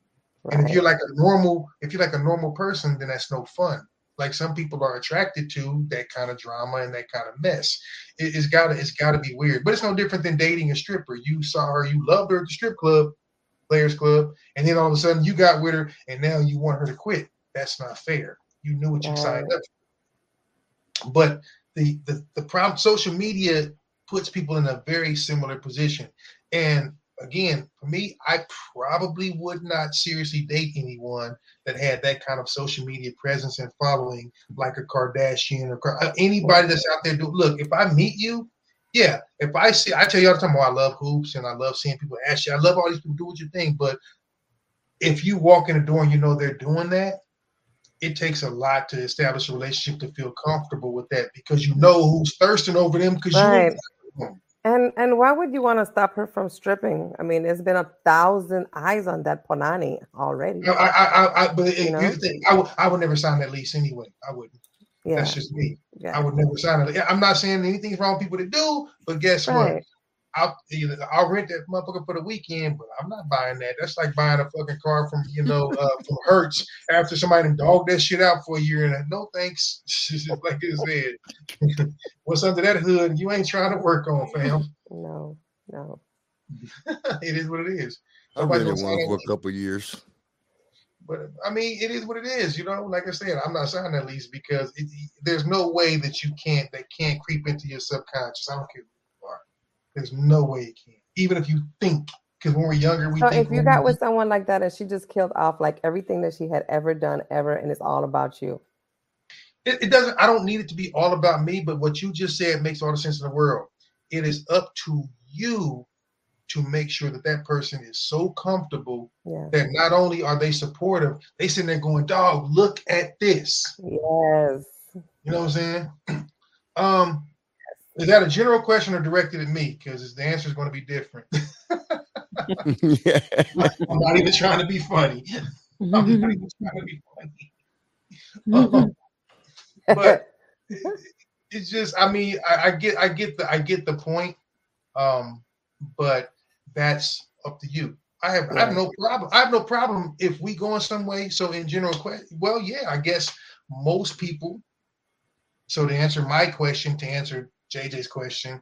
And if you're like a normal, if you're like a normal person, then that's no fun. Like some people are attracted to that kind of drama and that kind of mess. It, it's gotta, it's gotta be weird. But it's no different than dating a stripper. You saw her, you loved her at the strip club, Players Club, and then all of a sudden you got with her, and now you want her to quit. That's not fair. You knew what you signed up. for. But the the the problem, social media puts people in a very similar position, and again, for me, I probably would not seriously date anyone that had that kind of social media presence and following, like a Kardashian or uh, anybody that's out there. Do look, if I meet you, yeah, if I see, I tell you all the time, oh, I love Hoopz and I love seeing people ask you. I love all these people do what you think, but if you walk in the door and you know they're doing that, it takes a lot to establish a relationship to feel comfortable with that because you know who's thirsting over them because Right. you. And and why would you want to stop her from stripping? I mean, there's been a thousand eyes on that Ponani already. No, I, I, I, I but it, You know? thing. I would, I would never sign that lease anyway. I wouldn't. Yeah. That's just me. Yeah. I would never sign it. I'm not saying anything's wrong with people to do, but guess what? Right. I'll either I'll rent that motherfucker for the weekend, but I'm not buying that. That's like buying a fucking car from you know uh, from Hertz after somebody dogged that shit out for a year and no thanks. like you said, what's under that hood you ain't trying to work on, fam. No, no. it is what it is. I Nobody's rented gonna one sign for a couple years. But I mean, it is what it is. You know, like I said, I'm not signing that lease because it, there's no way that you can't that can't creep into your subconscious. I don't care who you are. There's no way it can. Even if you think, because when we're younger, we So think. if you got with someone like that and she just killed off like everything that she had ever done ever, and it's all about you. it, it doesn't i don't need it to be all about me but what you just said makes all the sense in the world it is up to you to make sure that that person is so comfortable Yeah. that not only are they supportive they sitting there going dog look at this Yes. you know what i'm saying um is that a general question or directed at me? Because the answer is going to be different. Yeah. i'm not even trying to be funny. I'm not even trying to be funny. Mm-hmm. Um, but it's just i mean I, I get i get the i get the point um but that's up to you. I have i have no problem i have no problem if we go in some way. So in general que- well yeah i guess most people so to answer my question to answer jj's question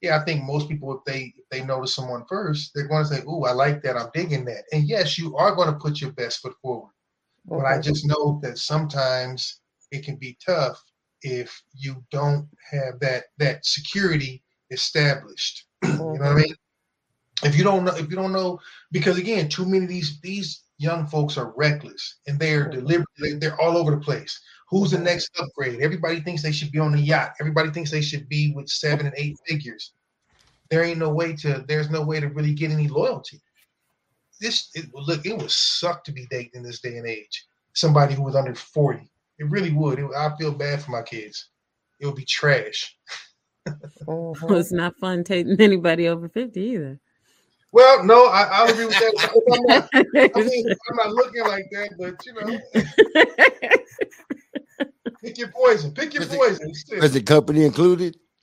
yeah i think most people if they if they notice someone first they're going to say oh i like that i'm digging that and yes you are going to put your best foot forward but I just know that sometimes it can be tough if you don't have that that security established. you know what I mean? If you don't know, if you don't know, because again, too many of these these young folks are reckless and they're deliberate. they- They're all over the place. Who's the next upgrade? Everybody thinks they should be on the yacht. Everybody thinks they should be with seven and eight figures. There ain't no way to. There's no way to really get any loyalty this it, look it would suck to be dating in this day and age somebody who was under 40 it really would it, i feel bad for my kids it would be trash mm-hmm. Well, it's not fun taking anybody over 50 either. well no i, I'll agree with that I'm not, I mean, I'm not looking like that but you know pick your poison pick your poison Is the company included?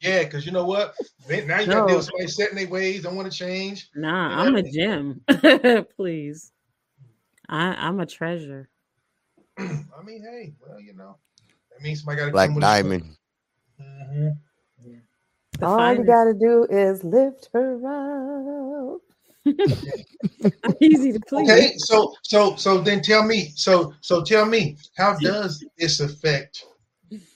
yeah because you know what now you got to No. deal with somebody setting their ways don't want to change Nah, You I'm a gem. Please. I, I'm a treasure. i mean hey well you know that means somebody got to Black come with Diamond. Mhm. The All you gotta do is lift her up. Easy to please. Okay, so so so then tell me, so so tell me, how does this affect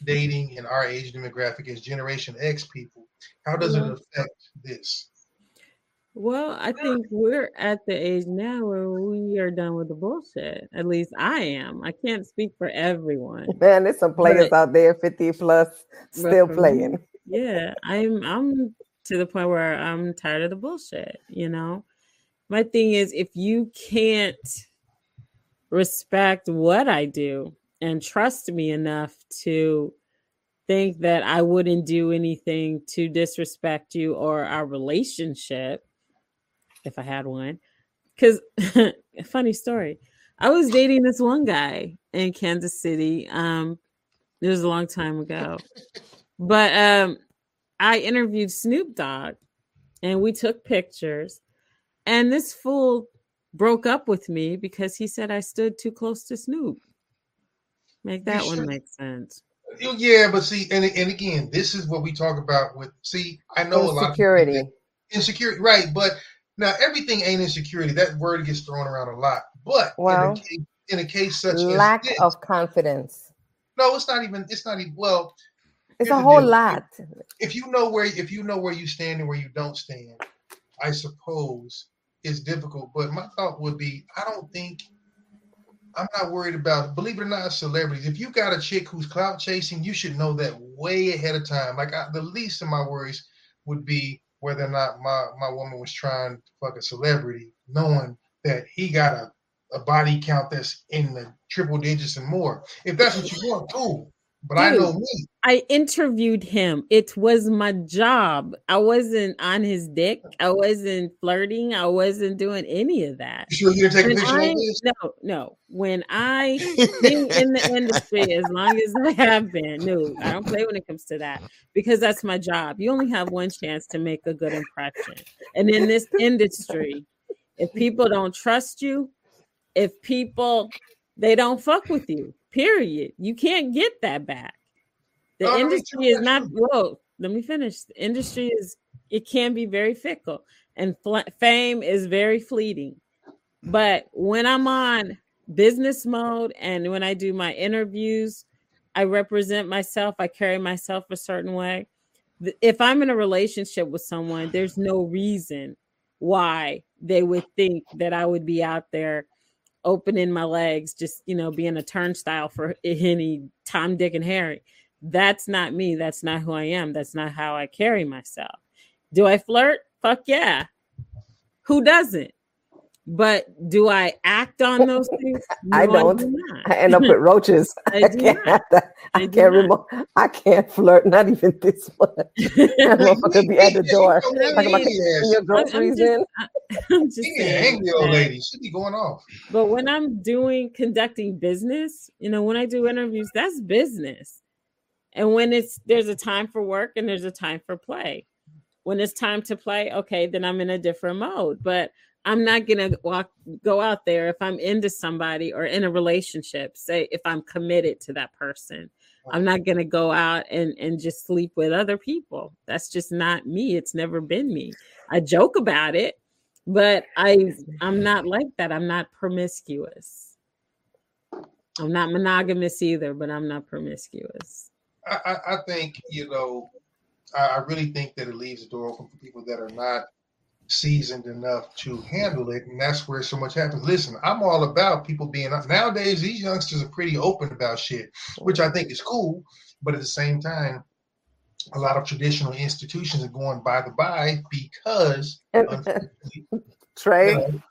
dating in our age demographic as Generation X people? How does it affect this? Well, I think we're at the age now where we are done with the bullshit. At least I am. I can't speak for everyone. Man, there's some players But- out there 50 plus still for me, playing. yeah, I'm I'm to the point where I'm tired of the bullshit, you know. My thing is if you can't respect what I do and trust me enough to think that I wouldn't do anything to disrespect you or our relationship if I had one. Cuz funny story. I was dating this one guy in Kansas City. Um it was a long time ago. But um I interviewed Snoop Dogg and we took pictures and this fool broke up with me because he said I stood too close to Snoop. Make that one make sense. Yeah, but see, and and again, this is what we talk about with. See, I know a lot of Insecurity. insecurity, right? But now everything ain't insecurity. That word gets thrown around a lot. But Well, in, a case, in a case such Lack as this, of confidence. no, it's not even. It's not even. Well, It's a whole deal. lot. if you know where if you know where you stand and where you don't stand, I suppose it's difficult. But my thought would be, I don't think I'm not worried about. Believe it or not, celebrities. If you got a chick who's clout chasing, you should know that way ahead of time. Like I, the least of my worries would be whether or not my my woman was trying to fuck a celebrity, knowing that he got a a body count that's in the triple digits and more. If that's what you want, cool. But I know me. I interviewed him. It was my job. I wasn't on his dick. I wasn't flirting. I wasn't doing any of that. You sure you didn't take a picture I, like this? no, no. When I been in the industry as long as I have been, no, I don't play when it comes to that because that's my job. You only have one chance to make a good impression. And in this industry, if people don't trust you, if people they don't fuck with you, period. You can't get that back. The industry is not whoa, let me finish. The industry is it can be very fickle. and fl- fame is very fleeting. But when I'm on business mode and when I do my interviews, I represent myself, I carry myself a certain way. If I'm in a relationship with someone, there's no reason why they would think that I would be out there opening my legs, just you know, being a turnstile for any Tom, Dick, and Harry. That's not me. That's not who I am. That's not how I carry myself. Do I flirt? Fuck yeah. Who doesn't? But do I act on those things? I don't. do not. I end up with roaches. I I can't. I, I can't not. I can't flirt. Not even this much. That motherfucker be at the door. Yeah, Talking about yeah, "Can you bring your yeah. I'm- I'm groceries just- in. I'm just Yeah, saying angry old lady. She be going off. But when I'm doing conducting business, you know, when I do interviews, that's business. And when it's there's a time for work and there's a time for play. When it's time to play, okay, then I'm in a different mode. But I'm not gonna walk go out there if I'm into somebody or in a relationship, say if I'm committed to that person. I'm not gonna go out and, and just sleep with other people. That's just not me. It's never been me. I joke about it, but I I'm not like that. I'm not promiscuous. I'm not monogamous either, but I'm not promiscuous. I, I, I think you know, I, I really think that it leaves the door open for people that are not seasoned enough to handle it, and that's where so much happens. Listen, I'm all about people being nowadays. These youngsters are pretty open about shit, which I think is cool. But at the same time, a lot of traditional institutions are going by the by because Trey, you know,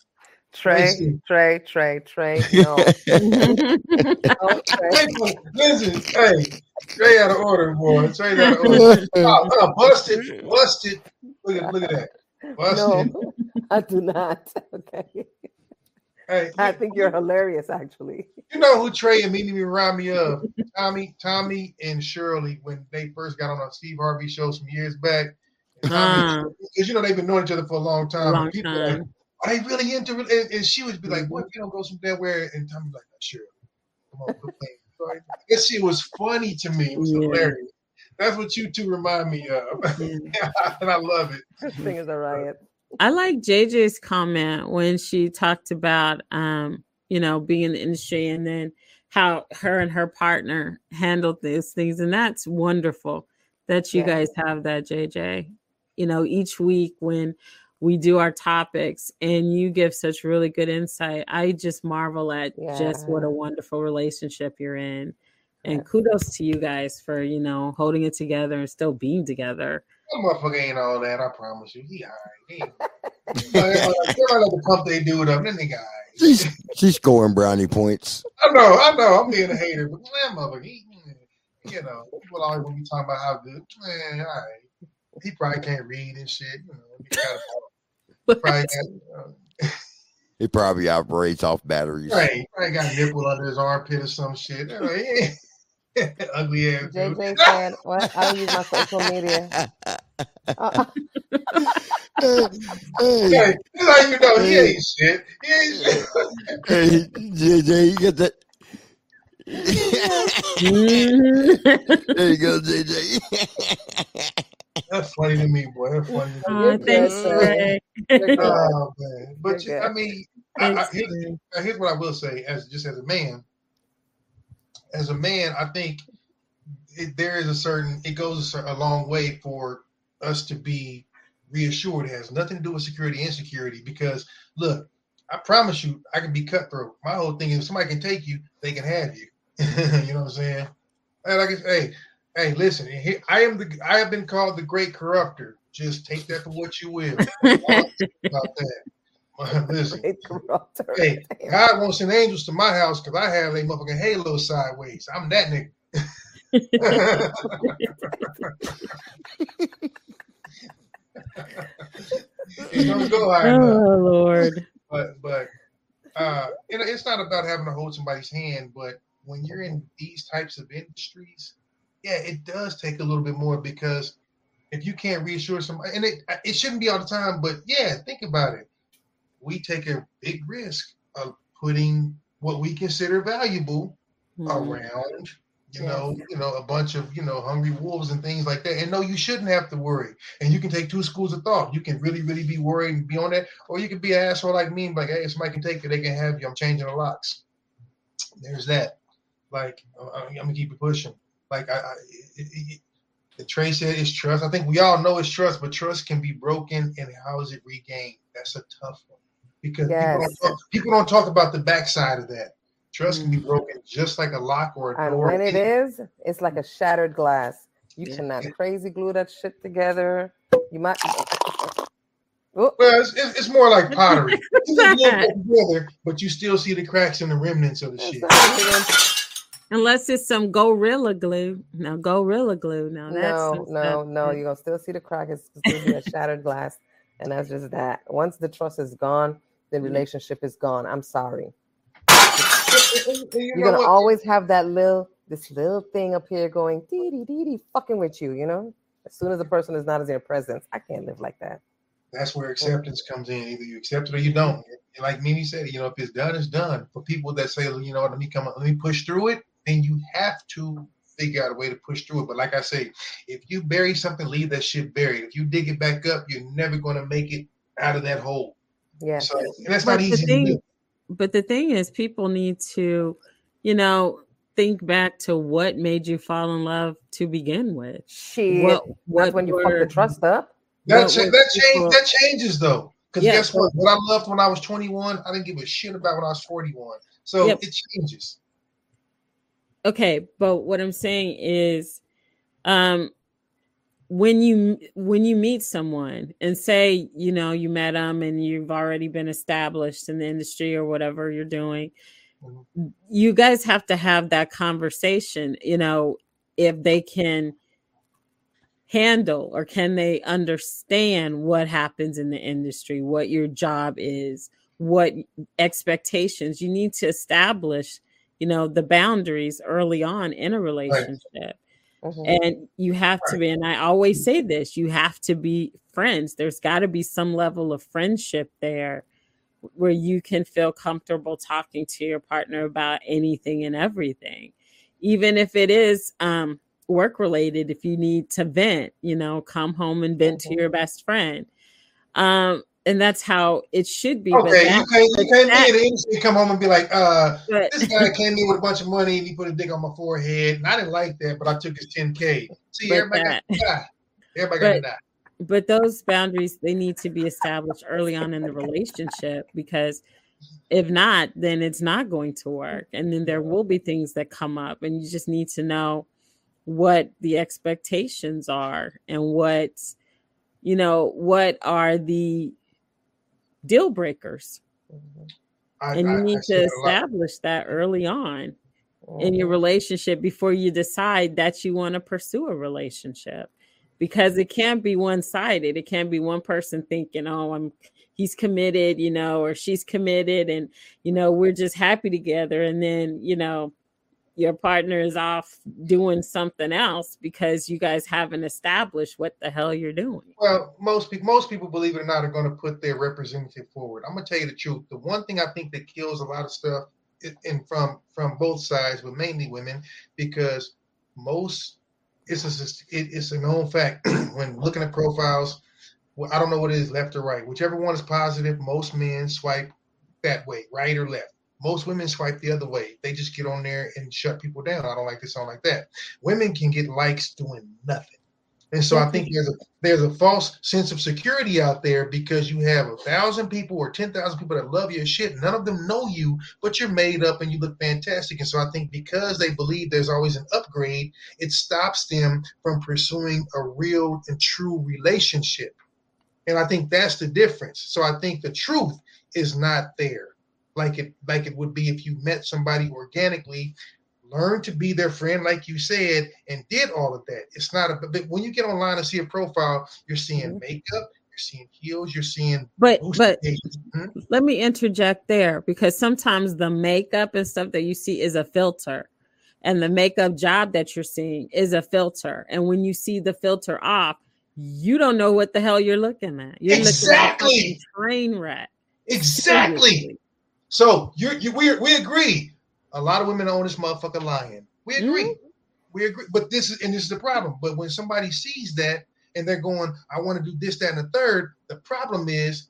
Trey. Trey, Trey, Trey. No. no, Trey. Listen, hey, Trey out of order, boy. Trey out of order. Oh, oh, busted, busted. Look at, look at that. Busted. No, I do not. Okay. Hey, I think you're hilarious, actually. you know who Trey immediately remind me of? Tommy, Tommy and Shirley when they first got on a Steve Harvey show some years back. Ah. Because you know they've been knowing each other for a long time. Long people are like, time. are they really into it? And, and she would be like, "What if you don't go somewhere where?" And Tommy's like, "Shirley, come on, quit playing." So I- That shit was funny to me. It was Yeah. hilarious. That's what you two remind me of, and I love it. This thing is a riot. I like JJ's comment when she talked about um, you know, being in the industry and then how her and her partner handled these things. And that's wonderful that you Yeah. guys have that, JJ. You know, each week when we do our topics and you give such really good insight, I just marvel at just what a wonderful relationship you're in. And kudos to you guys for, you know, holding it together and still being together. That motherfucker ain't all that. I promise you. He all right. He ain't- Everybody like to pump they dude up. That nigga all right. She's she's scoring brownie points. I know, I know. I'm being a hater, but man, motherfucker, he, you know, people always want to be talking about how good. Man, all right. He probably can't read and shit. You know, he got, probably got, uh, He probably operates off batteries. right, he probably got a nipple under his armpit or some shit. You know, he- Ugly ass. JJ said, "What? I don't use my social media." Uh, Hey, that's how you know he ain't shit. He ain't shit. Hey, JJ, you got that? there you go, JJ. That's funny to me, boy. That's funny. To me. Oh, thanks, Ray. Oh man, but You're I mean, I, I, here's, here's what I will say, as just as a man. As a man, I think it, there is a certain. It goes a, long way for us to be reassured. It has nothing to do with security, and insecurity. Because look, I promise you, I can be cutthroat. My whole thing is, if somebody can take you, they can have you. you know what I'm saying? And I said, hey, hey, listen. I am the. I have been called the great corrupter. Just take that for what you will. about that. Listen, hey, God won't send angels to my house because I have a motherfucking halo sideways. I'm that nigga. it don't go high enough. Oh Lord. But but uh, you know, it's not about having to hold somebody's hand, but when you're in these types of industries, yeah, it does take a little bit more because if you can't reassure somebody, and it it shouldn't be all the time, but yeah, think about it. We take a big risk of putting what we consider valuable Mm-hmm. around you know, you know, a bunch of you know hungry wolves and things like that. And no, you shouldn't have to worry. And you can take two schools of thought. You can really, really be worried and be on that, or you can be an asshole like me and be like, hey, if somebody can take it, they can have you. I'm changing the locks. There's that. Like I- I'm gonna keep it pushing. Like I, I it, it, the Trey said it's trust. I think we all know it's trust, but trust can be broken, and how is it regained? That's a tough one because people, Yes. don't talk, people don't talk about the backside of that. Trust can be mm-hmm. broken just like a lock or a And door. when it is, it's like a shattered glass. You cannot crazy glue that shit together. You might. Well, it's, it's, it's more like pottery. You can together, but you still see the cracks and the remnants of the shit. Unless it's some gorilla glue. Now gorilla glue. Now that's No, no, stuff no. You're gonna still see the crack. It's still be a shattered glass, and that's just that. Once the trust is gone, the Mm-hmm. relationship is gone. I'm sorry. You You're gonna always have that little, this little thing up here going dee dee dee dee, fucking with you. You know, as soon as the person is not in your presence, I can't live like that. That's where acceptance comes in. Either you accept it or you don't. Like Mimi said, you know, if it's done, it's done. For people that say, you know, let me come, let me push through it, then you have to figure out a way to push through it. But like I say, if you bury something, leave that shit buried. If you dig it back up, you're never going to make it out of that hole. Yeah. So that's But not the easy thing- But the thing is, people need to, you know, think back to what made you fall in love to begin with. She What, that's what when you fuck were- the trust up. That cha- that people- change that changes though. Because Yeah, guess so- what? What I loved when I was 21, I didn't give a shit about when I was 41. So Yep. it changes. okay but what i'm saying is um when you when you meet someone and say you know you met them and you've already been established in the industry or whatever you're doing mm-hmm. you guys have to have that conversation you know if they can handle or can they understand what happens in the industry what your job is what expectations. You need to establish you know the boundaries early on in a relationship and you have to be and i always say this you have to be friends. There's got to be some level of friendship there where you can feel comfortable talking to your partner about anything and everything. Even if it is um work related if you need to vent you know come home and vent to your best friend. Um and that's how it should be but Okay, that- you can't you can't that- the industry come home and be like, uh, But- this guy came in with a bunch of money and he put a dick on my forehead, and I didn't like that, but I took his 10K. See, But everybody got to die. Everybody got to die. but those boundaries they need to be established early on in the relationship because if not then it's not going to work and then there will be things that come up and you just need to know what the expectations are and what you know what are the deal breakers. Mm-hmm. I, and you I need see to that a lot. establish that early on in your mm-hmm. relationship before you decide that you want to pursue a relationship because it can't be one-sided. It can't be one person thinking oh i'm he's committed you know or she's committed and you know we're just happy together and then you know your partner is off doing something else because you guys haven't established what the hell you're doing Well, most people, most people, believe it or not, are going to put their representative forward. I'm going to tell you the truth. The one thing I think that kills a lot of stuff, and from from both sides, but mainly women, because most it's a, it, it's a known fact when looking at profiles. Well, I don't know what it is, left or right. Whichever one is positive, most men swipe that way, right or left. Most women swipe the other way. They just get on there and shut people down. I don't like this, I don't like that. Women can get likes doing nothing. And so I think there's a there's a false sense of security out there because you have a thousand people or ten thousand people that love your shit. None of them know you, but you're made up and you look fantastic. And so I think because they believe there's always an upgrade, it stops them from pursuing a real and true relationship. And I think that's the difference. So I think the truth is not there, like it like it would be if you met somebody organically learn to be their friend, like you said, and did all of that. It's not a but when you get online and see a profile, you're seeing makeup, you're seeing heels, you're seeing but but pictures. Hmm? let me interject there because sometimes the makeup and stuff that you see is a filter and the makeup job that you're seeing is a filter and when you see the filter off you don't know what the hell you're looking at you're looking at a Exactly. train wreck Exactly. Seriously. So you're, you we we agree. A lot of women own this motherfucker lying. We mm-hmm. agree. We agree, but this is and this is the problem. But when somebody sees that and they're going, I want to do this, that, and the third, the problem is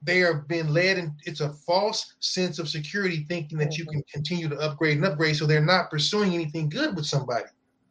they are being led and it's a false sense of security thinking that you can mm-hmm. continue to upgrade and upgrade so they're not pursuing anything good with somebody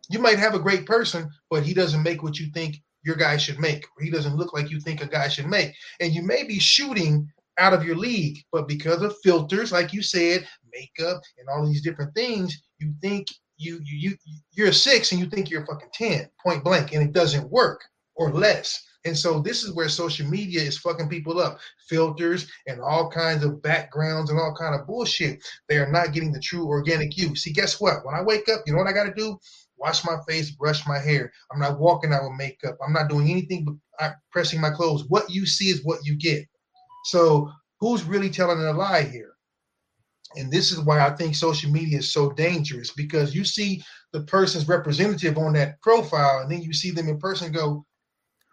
you might have a great person but he doesn't make what you think your guy should make or he doesn't look like you think a guy should make and you may be shooting out of your league but because of filters like you said makeup and all these different things you think you you, you you're a six and you think you're a fucking 10 point blank and it doesn't work or less and so this is where social media is fucking people up. Filters and all kinds of backgrounds and all kind of bullshit. They are not getting the true organic you. See, guess what? When I wake up, you know what I got to do? Wash my face, brush my hair. I'm not walking out with makeup. I'm not doing anything but pressing my clothes. What you see is what you get. So who's really telling a lie here? And this is why I think social media is so dangerous because you see the person's representative on that profile, and then you see them in person go,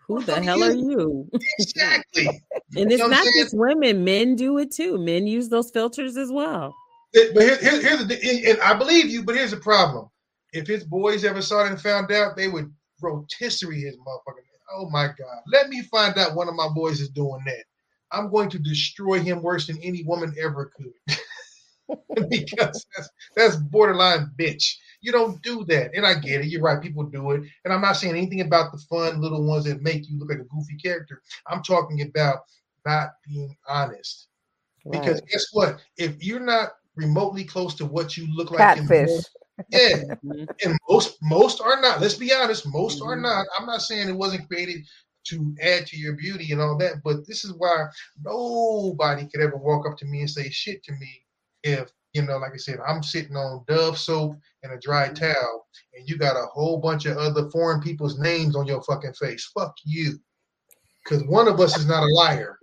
Who the hell are you? Exactly. And You it's know not just women, men do it too. Men use those filters as well. It- but here, here- here's the thing, and I believe you, but here's the problem. If his boys ever saw it and found out, they would rotisserie his motherfucker. Oh my God! Let me find out one of my boys is doing that. I'm going to destroy him worse than any woman ever could. because that's that's borderline bitch. You don't do that. And I get it. You're right. People do it. And I'm not saying anything about the fun little ones that make you look like a goofy character. I'm talking about not being honest. Because guess what? If you're not remotely close to what you look like, in Catfish. real- yeah, mm-hmm. and most most are not. Let's be honest, most are mm-hmm. not. I'm not saying it wasn't created to add to your beauty and all that, but this is why nobody could ever walk up to me and say shit to me if you know, like I said, I'm sitting on Dove soap and a dry mm-hmm. towel, and you got a whole bunch of other foreign people's names on your fucking face. Fuck you, because one of us is not a liar.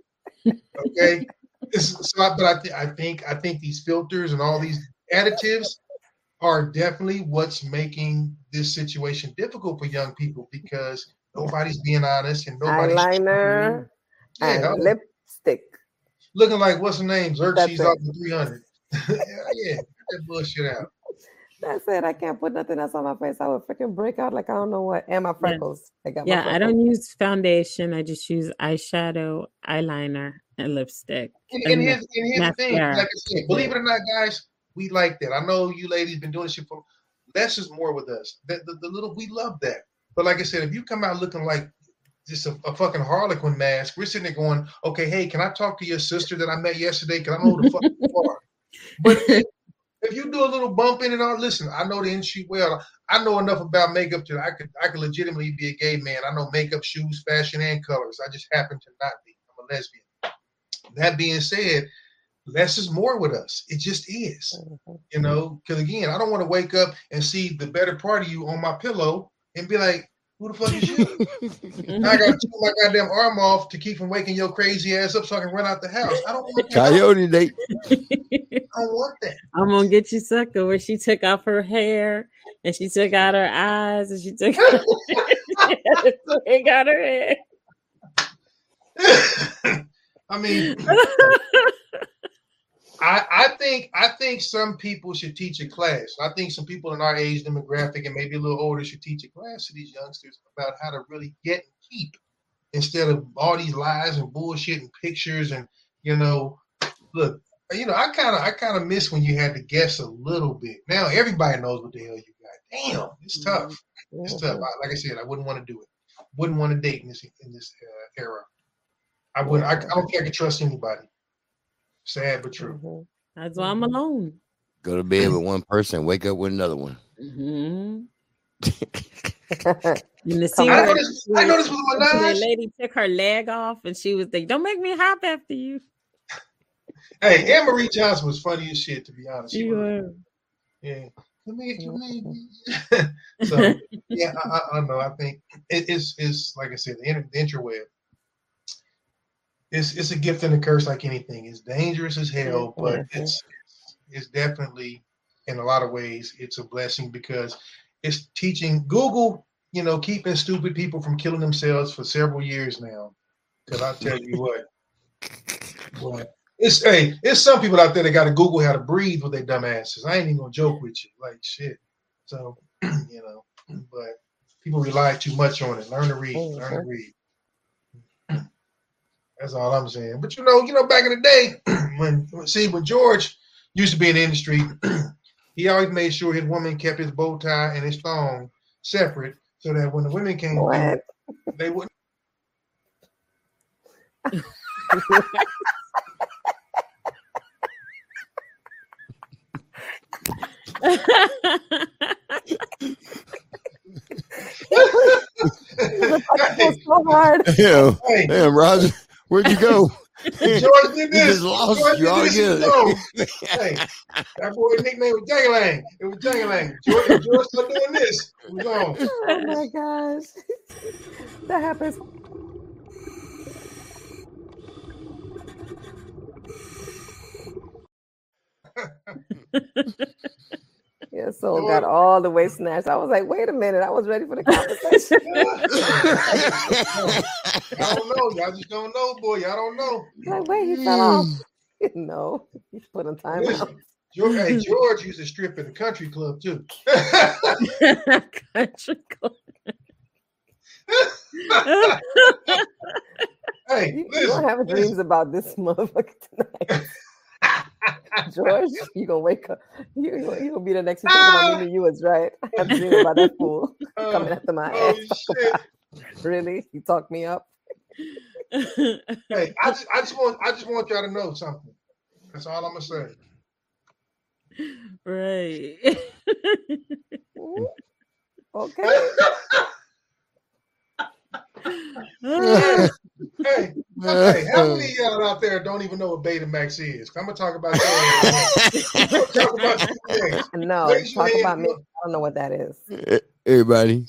Okay. It's, so, I- but I, th- I think I think these filters and all these additives are definitely what's making this situation difficult for young people because nobody's being honest and nobody's Eyeliner and I- lipstick. looking like what's her name Xerxes That's it. off the 300. yeah, yeah, get that bullshit out. That's it. I can't put nothing else on my face. I would freaking break out like I don't know what. And my freckles. I got my Yeah, I don't use foundation. I just use eyeshadow, eyeliner, and lipstick. And, and here's, and here's the thing, like I said, believe it or not, guys, we like that. I know you ladies been doing this shit for less is more with us. The, the, the little we love that. But like I said, if you come out looking like just a, a fucking harlequin mask, we're sitting there going, okay, hey, can I talk to your sister that I met yesterday? Because I know the fuck you are. But if, you do a little bumping and all, listen, I know the industry well. I know enough about makeup to I could I could legitimately be a gay man. I know makeup, shoes, fashion, and colors. I just happen to not be. I'm a lesbian. That being said, less is more with us. It just is. Mm-hmm. You know, because again, I don't want to wake up and see the better part of you on my pillow and be like, who the fuck is you? Now I got to chew my goddamn arm off to keep from waking your crazy ass up so I can run out the house. I don't want that. Coyote date. I don't want that. I'm gonna get you sucker where she took off her hair and she took out her eyes and she took out took out her head. I mean, I I think I think some people should teach a class. I think some people in our age demographic and maybe a little older should teach a class to these youngsters about how to really get and keep instead of all these lies and bullshit and pictures and you know, look, you know, I kind of I kind of miss when you had to guess a little bit. Now everybody knows what the hell you got. Damn, it's tough. It's tough. I, like I said, I wouldn't want to do it. Wouldn't want to date in this in this uh, era. I wouldn't. I, I don't think I could trust anybody. Sad but true. Mm-hmm. That's why I'm mm-hmm. alone. Go to bed with one person, wake up with another one. Mm-hmm. In the I scene know where this- I know this was my the lady took her leg off and she was like, "Don't make me hop after you." Hey, Anne Marie Johnson was funny as shit, to be honest. She was. Yeah. Let me, let me. so yeah, I, I, I don't know. I think it, it's it's like I said, the, inter, the interweb. It's it's a gift and a curse, like anything. It's dangerous as hell, but it's it's definitely in a lot of ways it's a blessing because it's teaching Google, you know, keeping stupid people from killing themselves for several years now. Because I tell you what, boy, it's hey, it's some people out there that got to Google how to breathe with their dumb asses. I ain't even gonna joke with you, like shit. So you know. But people rely too much on it. Learn to read. Learn to Mhm. read. That's all I'm saying. But you know, you know, back in the day, when see when George used to be in the industry, he always made sure his woman kept his bow tie and his thong separate, so that when the women came, through, they wouldn't. So hard. Damn, Hey. damn, Roger, where'd you go? George did this. just lost George you did altogether. this. No. hey, that boy nickname was Jangalang. It was Jangalang. George, George started doing this. It was on. Oh my gosh. That happens. Yeah, so got all the way snatched. I was like, wait a minute, I was ready for the conversation. I don't know. Y'all just don't know, boy. Y'all don't know. like, wait, you fell mm. off. no, he put on time out. George, hey, George used to strip at the country club too. Country club. hey, You, you don't have listen. dreams about this motherfucker tonight. George, you gonna wake up. You you you gonna be the next one talking about me. Ah! You was right. I'm dreaming about that fool oh, coming after my Oh ass. Really? You talked me up. Hey, I just, I just want, I just want y'all to know something. That's all I'm gonna say. right. Okay. Hey, hey, okay, how many of y'all out there don't even know what Betamax is? I'm gonna talk about that. Talk about things. No, Raise talk about me. you I don't know what that is. Everybody.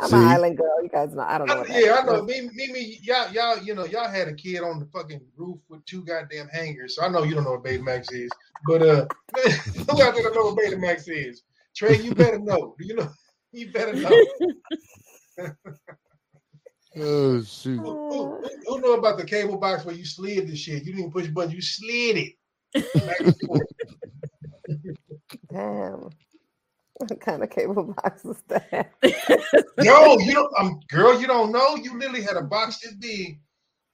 I'm See? an island girl. You guys know. I don't know what that Yeah, I is. know. Me, me, me, y'all, y'all, you know, y'all had a kid on the fucking roof with two goddamn hangers. So I know you don't know what Betamax is. But uh who out there don't know what Betamax is? Trey, you better know. Do you know? You better know. Oh shoot. Who, who, who know about the cable box where you slid the shit? You didn't push button, you slid it. Back and forth. Damn. What kind of cable box is that? Yo, you don't, um, girl, you don't know. You literally had a box this big,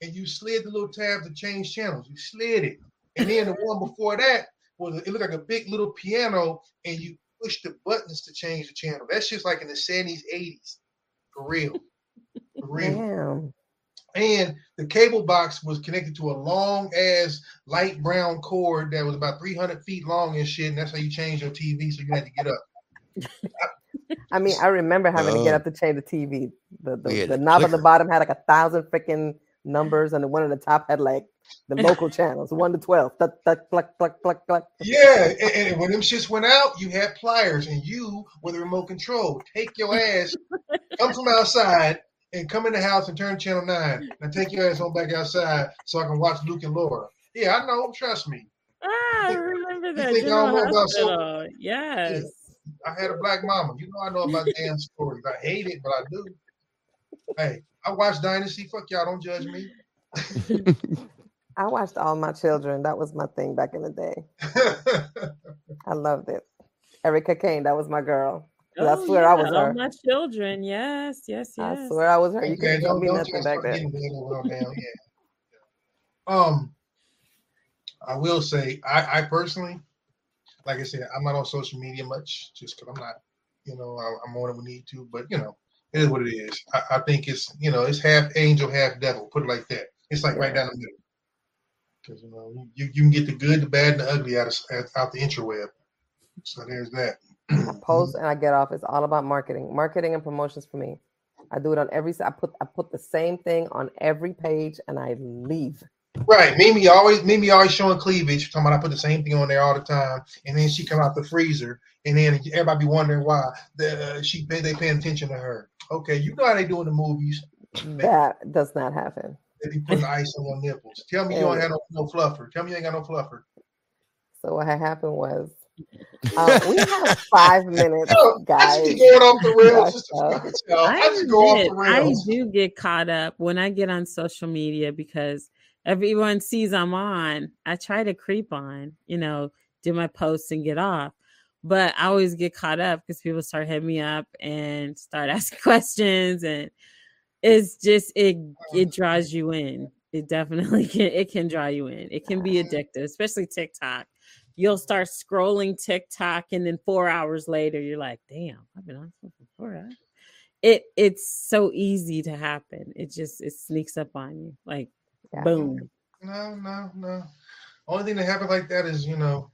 and you slid the little tab to change channels. You slid it, and then the one before that was it looked like a big little piano, and you pushed the buttons to change the channel. That's just like in the seventies, eighties, for real, for real. Damn. And the cable box was connected to a long ass light brown cord that was about three hundred feet long and shit. And that's how you change your TV. So you had to get up. I mean, I remember having to get Oh. up to change the TV. The the, the the knob at the bottom had like a thousand freaking numbers, and the one at the top had like the local channels, one to twelve. Tuck, tuck, cluck, cluck, cluck, cluck. Yeah, and, and when them shits went out, you had pliers, and you with the remote control. Take your ass, come from outside, and come in the house and turn channel nine. And take your ass on back outside so I can watch Luke and Laura. Yeah, I know. Trust me. ah, I remember that. think I don't know about so- Hospital. Yes. I had a black mama. You know I know about damn stories. I hate it, but I do. Hey, I watch Dynasty. Fuck y'all. Don't judge me. I watched all my children. That was my thing back in the day. I loved it. Erica Kane, that was my girl. 'Cause I Oh, swear I was all her. my children. Yes, yes, yes. I swear I was her. You Okay, couldn't tell don't, me nothing just back start then. that. Yeah. Um, I will say, I, I personally, like I said, I'm not on social media much, just because I'm not, you know, I, I'm on it when need to. But you know, it is what it is. I, I think it's, you know, it's half angel, half devil. Put it like that. It's like right down the middle. Because you know, you, you can get the good, the bad, and the ugly out of out the interweb. So there's that. I post and I get off. It's all about marketing, marketing and promotions for me. I do it on every. I put I put the same thing on every page and I leave. Right, Mimi always Mimi always showing cleavage. Talking about I put the same thing on there all the time, and then she come out the freezer, and then everybody be wondering why the, uh, she they paying attention to her. Okay, you know how they do in the movies. That does not happen. They be putting ice on your nipples. Tell me you don't have no, no fluffer. Tell me you ain't got no fluffer. So what had happened was uh, we have five minutes, I guys. just going off the rails. Just to fucking tell. I I just go off admit, I do get caught up when I get on social media because everyone sees I'm on. I try to creep on, you know, do my posts and get off. But I always get caught up because people start hitting me up and start asking questions, and it's just it it draws you in. It definitely can it can draw you in. It can be addictive, especially TikTok. You'll start scrolling TikTok, and then four hours later, you're like, "Damn, I've been on for four hours." It it's so easy to happen. It just it sneaks up on you, like Yeah. boom. No, no, no. Only thing that happens like that is, you know,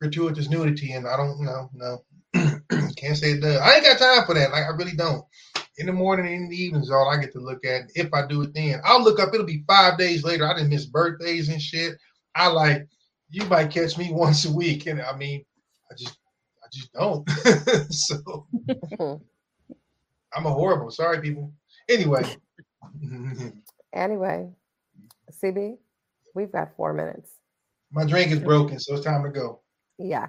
gratuitous nudity, and I don't know, no. Can't say it does. I ain't got time for that. Like I really don't. In the morning and in the evenings, all I get to look at. If I do it then, I'll look up. It'll be five days later. I didn't miss birthdays and shit. I like you might catch me once a week, and I mean, I just, I just don't. so I'm a horrible. Sorry, people. Anyway, Anyway, CB, we've got four minutes. my drink is broken, so it's time to go. Yeah.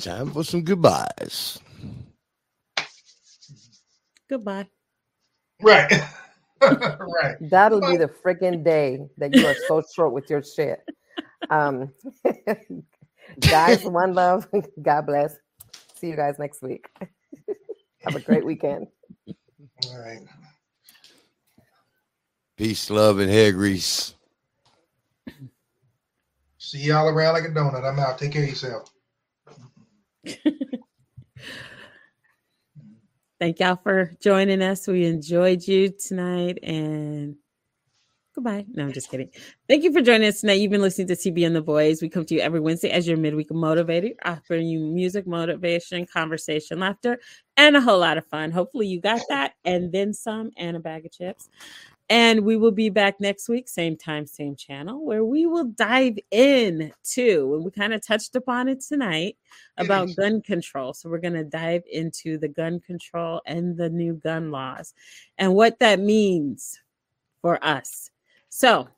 Time for some goodbyes. Goodbye. Right. right. That'll be the freaking day that you are so short with your shit. Um, guys, one love. God bless. See you guys next week. Have a great weekend. All right. Peace, love, and hair grease. See y'all around like a donut. I'm out. Take care of yourself. Thank y'all for joining us. We enjoyed you tonight and goodbye. No, I'm just kidding. Thank you for joining us tonight. You've been listening to CB and the Boys. We come to you every Wednesday as your midweek motivator, offering you music, motivation, conversation, laughter, and a whole lot of fun. Hopefully, you got that and then some, and a bag of chips. And we will be back next week, same time, same channel, where we will dive in to, and we kind of touched upon it tonight about gun control. So we're going to dive into the gun control and the new gun laws and what that means for us. So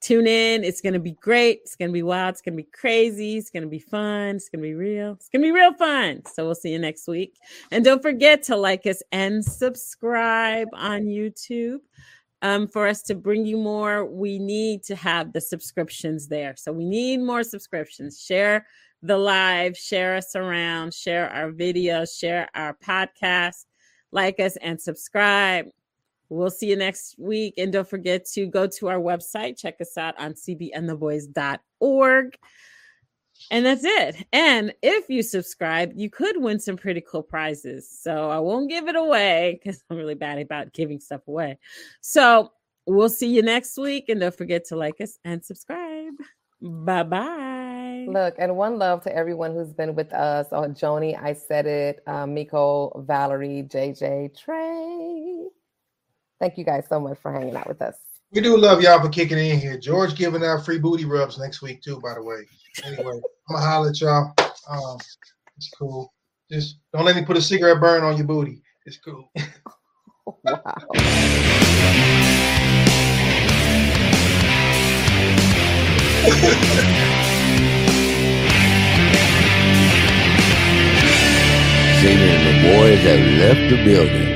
tune in. It's going to be great. It's going to be wild. It's going to be crazy. It's going to be fun. It's going to be real. It's going to be real fun. So we'll see you next week. And don't forget to like us and subscribe on YouTube. Um, for us to bring you more, we need to have the subscriptions there. So we need more subscriptions. Share the live, share us around, share our videos, share our podcast, like us and subscribe. We'll see you next week. And don't forget to go to our website, check us out on cbandtheboys.org. And that's it. And if you subscribe, you could win some pretty cool prizes. So I won't give it away because I'm really bad about giving stuff away. So we'll see you next week. And don't forget to like us and subscribe. Bye bye. Look, and one love to everyone who's been with us. Oh, Joni, I said it. Um, Miko, Valerie, JJ, Trey. Thank you guys so much for hanging out with us. We do love y'all for kicking in here. George giving out free booty rubs next week too, by the way. Anyway, I'm gonna holler at y'all. Um, it's cool. Just don't let me put a cigarette burn on your booty. It's cool. Wow. singing the boys have left the building.